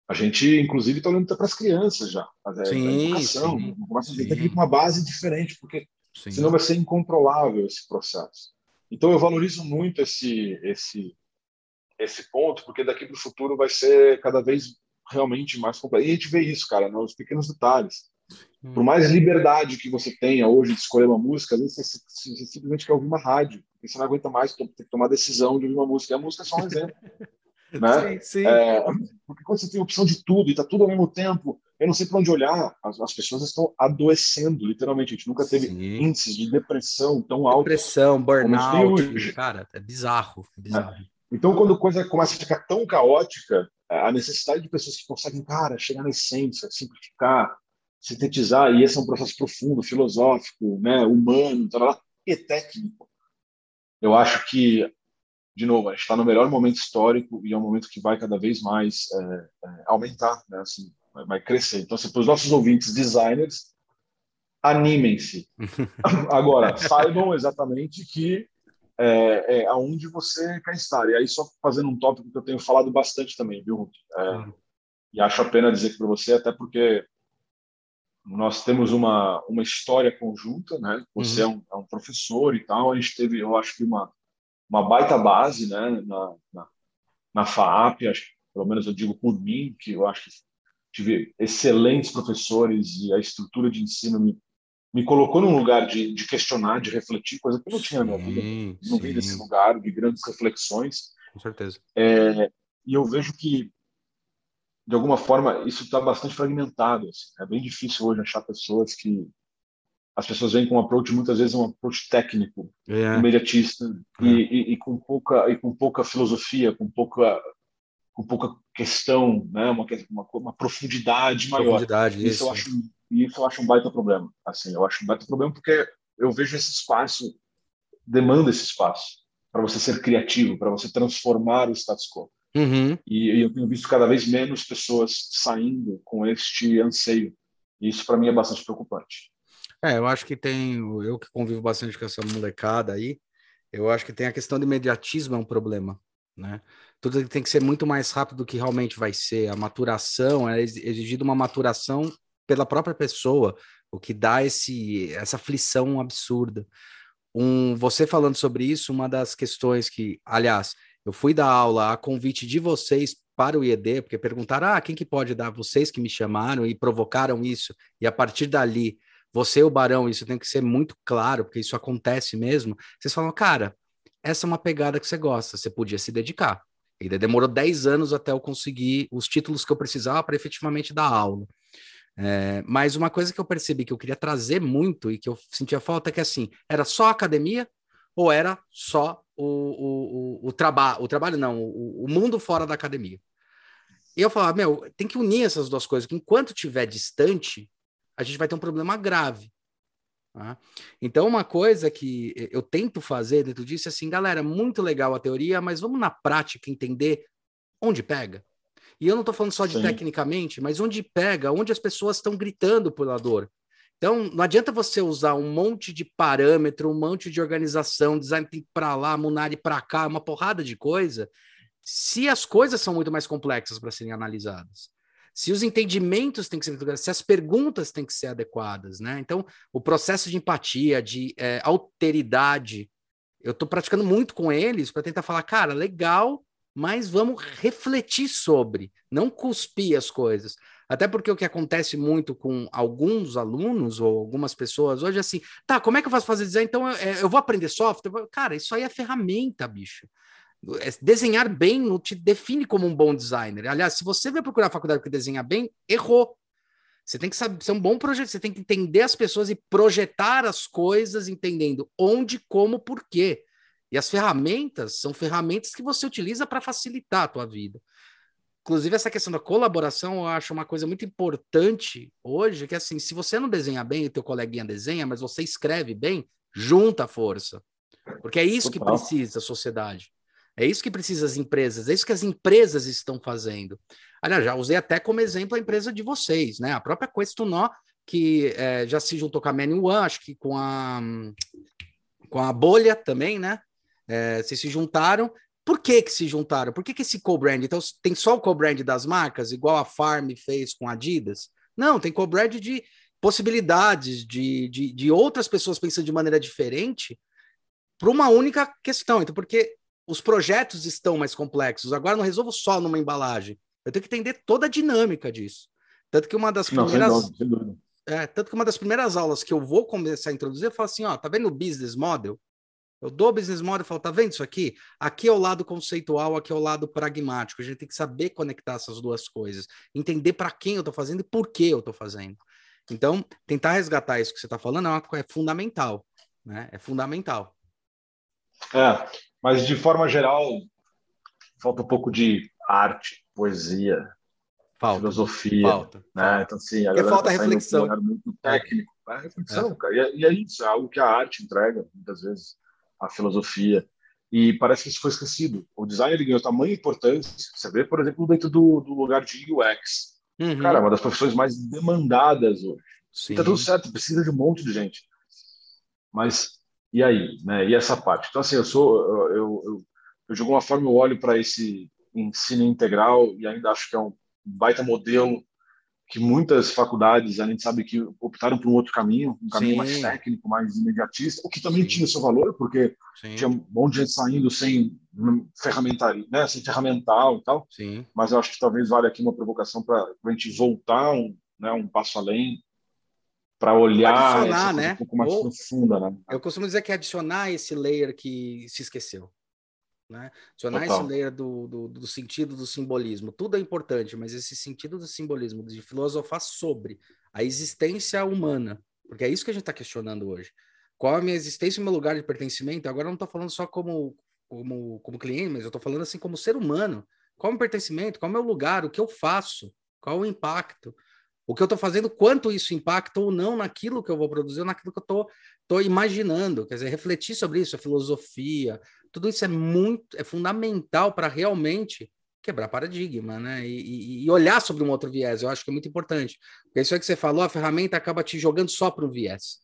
a gente, inclusive, está olhando para as crianças já. A, sim, educação. Sim, começa a ter uma base diferente, porque sim. senão vai ser incontrolável esse processo. Então, eu valorizo muito esse, esse, esse ponto, porque daqui para o futuro vai ser cada vez realmente mais complexo. E a gente vê isso, cara, nos pequenos detalhes. Por mais liberdade que você tenha hoje de escolher uma música, às vezes você, você simplesmente quer ouvir uma rádio, porque você não aguenta mais ter que tomar a decisão de ouvir uma música. E a música é só um exemplo. <laughs> né? Sim, sim. É, porque quando você tem opção de tudo e está tudo ao mesmo tempo, eu não sei para onde olhar. As, as, pessoas estão adoecendo, literalmente. A gente nunca teve sim. índices de depressão tão altos. Depressão, burnout, cara, é bizarro. É bizarro. É. Então, quando a coisa começa a ficar tão caótica, a necessidade de pessoas que conseguem, cara, chegar na essência, simplificar, sintetizar, e esse é um processo profundo, filosófico, né, humano, tal, e técnico. Eu acho que de novo, a gente está no melhor momento histórico e é um momento que vai cada vez mais é, é, aumentar, né? assim, vai, crescer. Então, assim, para os nossos ouvintes designers, animem-se. <laughs> Agora, saibam exatamente que é, é aonde você quer estar. E aí, só fazendo um tópico que eu tenho falado bastante também, viu, é, E acho a pena dizer para você, até porque nós temos uma, uma história conjunta, né? Você uhum. é, um, é um professor e tal. A gente teve, eu acho que uma uma baita base né, na, na, na FAAP, acho, pelo menos eu digo por mim, que eu acho que tive excelentes professores e a estrutura de ensino me, me colocou num lugar de, de questionar, de refletir, coisa que eu não tinha na minha vida. Não vim desse lugar de grandes reflexões. Com certeza. É, e eu vejo que, de alguma forma, isso está bastante fragmentado. Assim. É bem difícil hoje achar pessoas que. As pessoas vêm com um approach, muitas vezes, um approach técnico, é. imediatista, é. E, e, e, com pouca, e com pouca filosofia, com pouca com pouca questão, né? uma, uma, uma profundidade maior. Profundidade, isso, isso. Eu acho, isso eu acho um baita problema. Assim, eu acho um baita problema porque eu vejo esse espaço, demanda esse espaço para você ser criativo, para você transformar o status quo. Uhum. E, e, eu tenho visto cada vez menos pessoas saindo com este anseio. E isso para mim é bastante preocupante. É, eu acho que tem, eu que convivo bastante com essa molecada aí, eu acho que tem a questão de imediatismo é um problema, né? tudo tem que ser muito mais rápido do que realmente vai ser. A maturação é exigida uma maturação pela própria pessoa, o que dá esse essa aflição absurda. Um, você falando sobre isso, uma das questões que, aliás, eu fui dar aula a convite de vocês para o IED, porque perguntaram: ah, quem que pode dar? Vocês que me chamaram e provocaram isso, e a partir dali, você, o Barão, isso tem que ser muito claro, porque isso acontece mesmo. Vocês falam, cara, essa é uma pegada que você gosta, você podia se dedicar. Ainda demorou 10 anos até eu conseguir os títulos que eu precisava para efetivamente dar aula. É, mas uma coisa que eu percebi que eu queria trazer muito e que eu sentia falta é que assim, era só academia ou era só o, o, o, o trabalho, o trabalho não, o, o mundo fora da academia. E eu falava, meu, tem que unir essas duas coisas, que enquanto estiver distante, a gente vai ter um problema grave. Tá? Então, uma coisa que eu tento fazer dentro disso é assim, galera, muito legal a teoria, mas vamos na prática entender onde pega. E eu não estou falando só de Sim. tecnicamente, mas onde pega, onde as pessoas estão gritando pela dor. Então, não adianta você usar um monte de parâmetro, um monte de organização, design para lá, Munari para cá, uma porrada de coisa, se as coisas são muito mais complexas para serem analisadas se os entendimentos têm que ser se as perguntas têm que ser adequadas, né? Então, o processo de empatia, de é, alteridade, eu estou praticando muito com eles para tentar falar, cara, legal, mas vamos refletir sobre, não cuspir as coisas. Até porque o que acontece muito com alguns alunos ou algumas pessoas hoje é assim, tá, como é que eu faço fazer design? Então, eu, é, eu vou aprender software? Cara, isso aí é ferramenta, bicho. É, desenhar bem não te define como um bom designer. Aliás, se você vai procurar a faculdade que desenha bem, errou. Você tem que saber, ser um bom projeto, você tem que entender as pessoas e projetar as coisas entendendo onde, como, por quê. E as ferramentas são ferramentas que você utiliza para facilitar a tua vida. Inclusive, essa questão da colaboração, eu acho uma coisa muito importante hoje, que é assim, se você não desenha bem e teu coleguinha desenha, mas você escreve bem, junta a força. Porque é isso que precisa a sociedade. É isso que precisa as empresas, é isso que as empresas estão fazendo. Aliás, já usei até como exemplo a empresa de vocês, né? A própria Questonó, que é, já se juntou com a Many One, acho que com a, com a Bolha também, né? É, vocês se juntaram. Por que que se juntaram? Por que que esse co-brand? Então, tem só o co-brand das marcas, igual a Farm fez com a Adidas? Não, tem co-brand de possibilidades, de, de, de outras pessoas pensando de maneira diferente para uma única questão. Então, porque os projetos estão mais complexos. Agora não resolvo só numa embalagem. Eu tenho que entender toda a dinâmica disso. Tanto que uma das primeiras. Não, sem dúvida, sem dúvida. É, tanto que uma das primeiras aulas que eu vou começar a introduzir, eu falo assim: ó, tá vendo o business model? Eu dou o business model e falo, tá vendo isso aqui? Aqui é o lado conceitual, aqui é o lado pragmático. A gente tem que saber conectar essas duas coisas, entender para quem eu estou fazendo e por que eu estou fazendo. Então, tentar resgatar isso que você está falando é, uma, é fundamental, né? É fundamental. É, mas, de forma geral, falta um pouco de arte, poesia, falta, filosofia. Falta. Né? Então, assim, a falta tá reflexão. Muito técnico. É reflexão, é. cara. E, é, e é isso, é algo que a arte entrega, muitas vezes, a filosofia. E parece que isso foi esquecido. O design ele ganhou tamanha importância. Você vê, por exemplo, dentro do, do lugar de UX. Uhum. Cara, uma das profissões mais demandadas hoje. Sim. Tá tudo certo, precisa de um monte de gente. Mas e aí, né? E essa parte. Então, assim, eu sou, eu, eu, eu de alguma forma eu olho para esse ensino integral e ainda acho que é um baita modelo que muitas faculdades a gente sabe que optaram por um outro caminho, um caminho Sim. mais técnico, mais imediatista, o que também Sim. tinha seu valor, porque Sim. tinha um monte de gente saindo sem ferramental, né, assim, ferramental e tal. Sim. Mas eu acho que talvez valha aqui uma provocação para a gente voltar um, né, um passo além para olhar adicionar, né? um pouco mais Ou, profunda, né? Eu costumo dizer que é adicionar esse layer que se esqueceu. Né? Adicionar Total. esse layer do, do, do, sentido do simbolismo. Tudo é importante, mas esse sentido do simbolismo, de filosofar sobre a existência humana, porque é isso que a gente está questionando hoje. Qual a minha existência e meu lugar de pertencimento? Agora eu não estou falando só como, como, como cliente, mas eu estou falando assim como ser humano. Qual é o meu pertencimento? Qual é o meu lugar? O que eu faço? Qual o impacto? O que eu estou fazendo, quanto isso impacta ou não naquilo que eu vou produzir, ou naquilo que eu estou imaginando. Quer dizer, refletir sobre isso, a filosofia, tudo isso é muito, é fundamental para realmente quebrar paradigma, né? E, e, olhar sobre um outro viés, eu acho que é muito importante. Porque isso é que você falou, a ferramenta acaba te jogando só para um viés.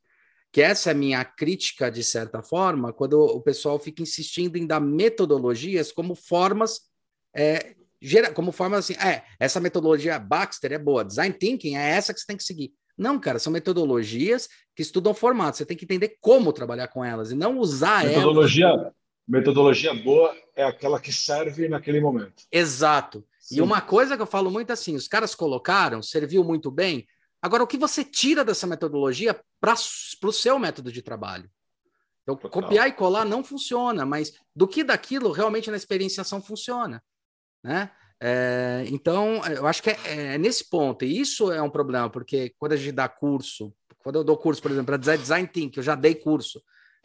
Que essa é a minha crítica, de certa forma, quando o pessoal fica insistindo em dar metodologias como formas é, gera, como forma assim, é, essa metodologia Baxter é boa, design thinking é essa que você tem que seguir. Não, cara, são metodologias que estudam formato. Você tem que entender como trabalhar com elas e não usar metodologia, elas. Metodologia boa é aquela que serve naquele momento. Exato. Sim. E uma coisa que eu falo muito assim: os caras colocaram, serviu muito bem. Agora, o que você tira dessa metodologia para o seu método de trabalho? Então, Total. copiar e colar não funciona, mas do que daquilo realmente na experienciação funciona né? É, então, eu acho que é, é, nesse ponto, e isso é um problema, porque quando a gente dá curso, quando eu dou curso, por exemplo, para design, design thinking, eu já dei curso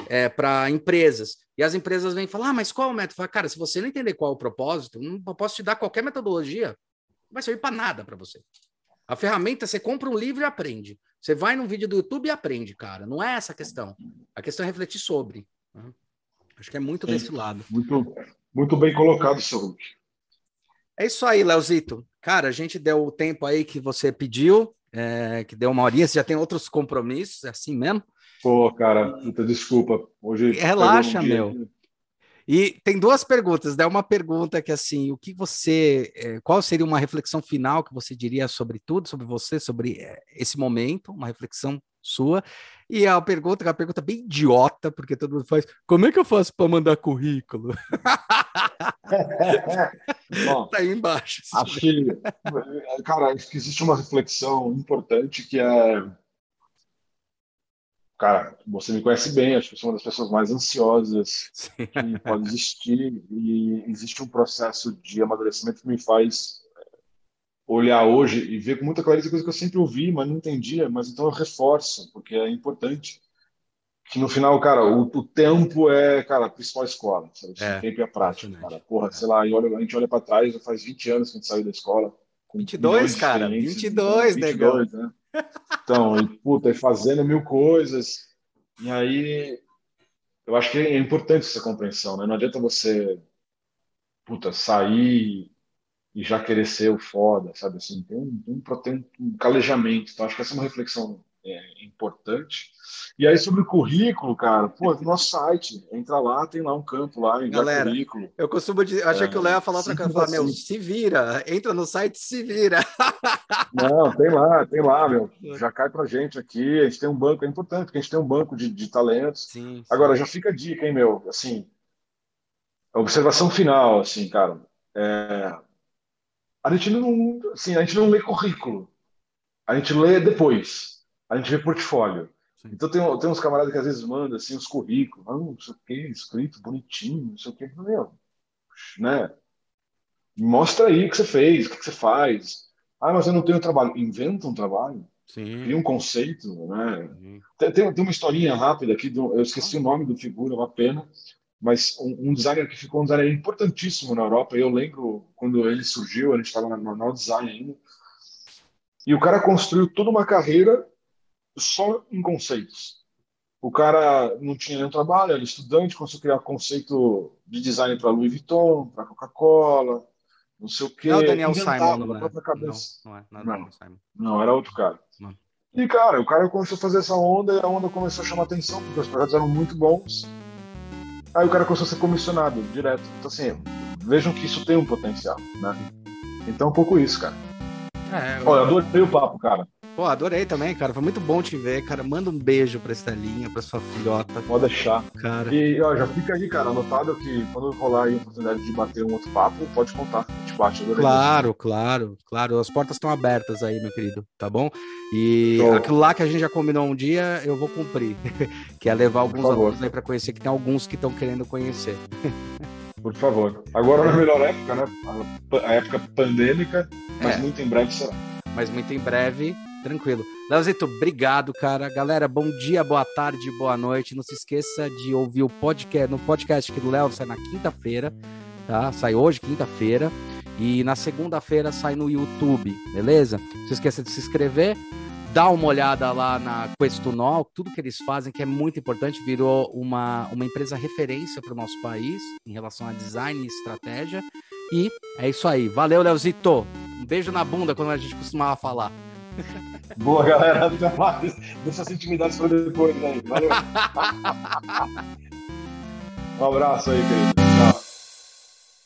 é, para empresas, e as empresas vêm falar, ah, mas qual é o método? Falo, cara, se você não entender qual é o propósito, não posso te dar qualquer metodologia, não vai servir para nada para você. A ferramenta, você compra um livro e aprende. Você vai num vídeo do YouTube e aprende, cara. Não é essa a questão. A questão é refletir sobre. Né? Acho que é muito desse lado. Muito, muito bem colocado, seu Hulk. É isso aí, Leozito. Cara, a gente deu o tempo aí que você pediu, é, que deu uma horinha, você já tem outros compromissos, é assim mesmo? Pô, cara, muita desculpa. Hoje Relaxa, um meu. E tem duas perguntas, né? Uma pergunta que assim, o que você, é, qual seria uma reflexão final que você diria sobre tudo, sobre você, sobre é, esse momento, uma reflexão sua. E a pergunta, é uma pergunta bem idiota, porque todo mundo faz: como é que eu faço para mandar currículo? <laughs> Bom, tá aí embaixo. Acho que, cara, acho que existe uma reflexão importante que é. Cara, você me conhece bem, acho que sou uma das pessoas mais ansiosas Sim. que pode existir, e existe um processo de amadurecimento que me faz olhar hoje e ver com muita clareza coisa que eu sempre ouvi, mas não entendia, mas então eu reforço, porque é importante. Que no final, cara, o, o tempo é, cara, a principal escola, sabe? É, o tempo é a prática, cara. Porra, é. sei lá, olha, a gente olha para trás, já faz 20 anos que a gente saiu da escola. 22, cara, 22, 22 negão. Né? Então, e, puta, e fazendo mil coisas. E aí, eu acho que é importante essa compreensão, né? Não adianta você, puta, sair e já querer ser o foda, sabe? Assim, tem um, um, tem um calejamento. Então, acho que essa é uma reflexão é, importante. E aí, sobre o currículo, cara, pô, nosso site, entra lá, tem lá um campo lá, enviar Galera, currículo. Eu costumo dizer, achei é, que o Léo ia falar outra coisa, falar, meu, se vira, entra no site, se vira. Não, tem lá, tem lá, meu, já cai pra gente aqui, a gente tem um banco, é importante, porque a gente tem um banco de, de talentos. Sim, sim. Agora, já fica a dica, hein, meu, assim, a observação final, assim, cara, é, a gente não, assim, a gente não lê currículo, a gente lê depois, a gente vê portfólio. Sim. Então tem, tem uns camaradas que às vezes mandam assim os currículos, ah, não sei o que, escrito bonitinho, não sei o que, meu, né? Mostra aí o que você fez, o que você faz. Ah, mas eu não tenho trabalho. Inventa um trabalho. Sim. Cria um conceito, né? Tem, tem, uma historinha rápida aqui, do, eu esqueci o nome do figura, uma pena, mas um, um, designer que ficou um designer importantíssimo na Europa. Eu lembro quando ele surgiu, a gente estava no Normal Design ainda, e o cara construiu toda uma carreira só em conceitos. O cara não tinha nenhum trabalho, era estudante, a criar conceito de design para Louis Vuitton, para Coca-Cola, não sei o quê. Não é Daniel Simon, não, é. cabeça. Não, não, é, não, é não, Simon. não, era outro cara. Não. E, cara, o cara começou a fazer essa onda e a onda começou a chamar atenção, porque os projetos eram muito bons. Aí o cara começou a ser comissionado direto. Então, assim, vejam que isso tem um potencial, né? Então, é um pouco isso, cara. É, eu... Olha, adorei o papo, cara. Pô, adorei também, cara. Foi muito bom te ver, cara. Manda um beijo pra Estelinha, pra sua filhota. Pode deixar. Cara. E ó, já fica aí, cara, anotado que quando rolar aí a oportunidade de bater um outro papo, pode contar. A gente bate, adorei. Claro, claro, claro. As portas estão abertas aí, meu querido, tá bom? E Show. aquilo lá que a gente já combinou um dia, eu vou cumprir. <laughs> que é levar alguns alunos aí pra conhecer, que tem alguns que estão querendo conhecer. <laughs> Por favor. Agora não é a melhor época, né? A, a época pandêmica, mas É. muito em breve será. Mas muito em breve, tranquilo. Leozito, obrigado, cara. Galera, bom dia, boa tarde, boa noite. Não se esqueça de ouvir o podcast no podcast aqui do Léo, sai na quinta-feira, tá? Sai hoje, quinta-feira. E na segunda-feira sai no YouTube, beleza? Não se esqueça de se inscrever. Dá uma olhada lá na Questunol, tudo que eles fazem, que é muito importante, virou uma, uma empresa referência para o nosso país em relação a design e estratégia. E é isso aí. Valeu, Leozito. Um beijo na bunda, como a gente costumava falar. <laughs> Boa, galera. Deixa essa intimidade para depois aí. Valeu. <laughs> um abraço aí, querido.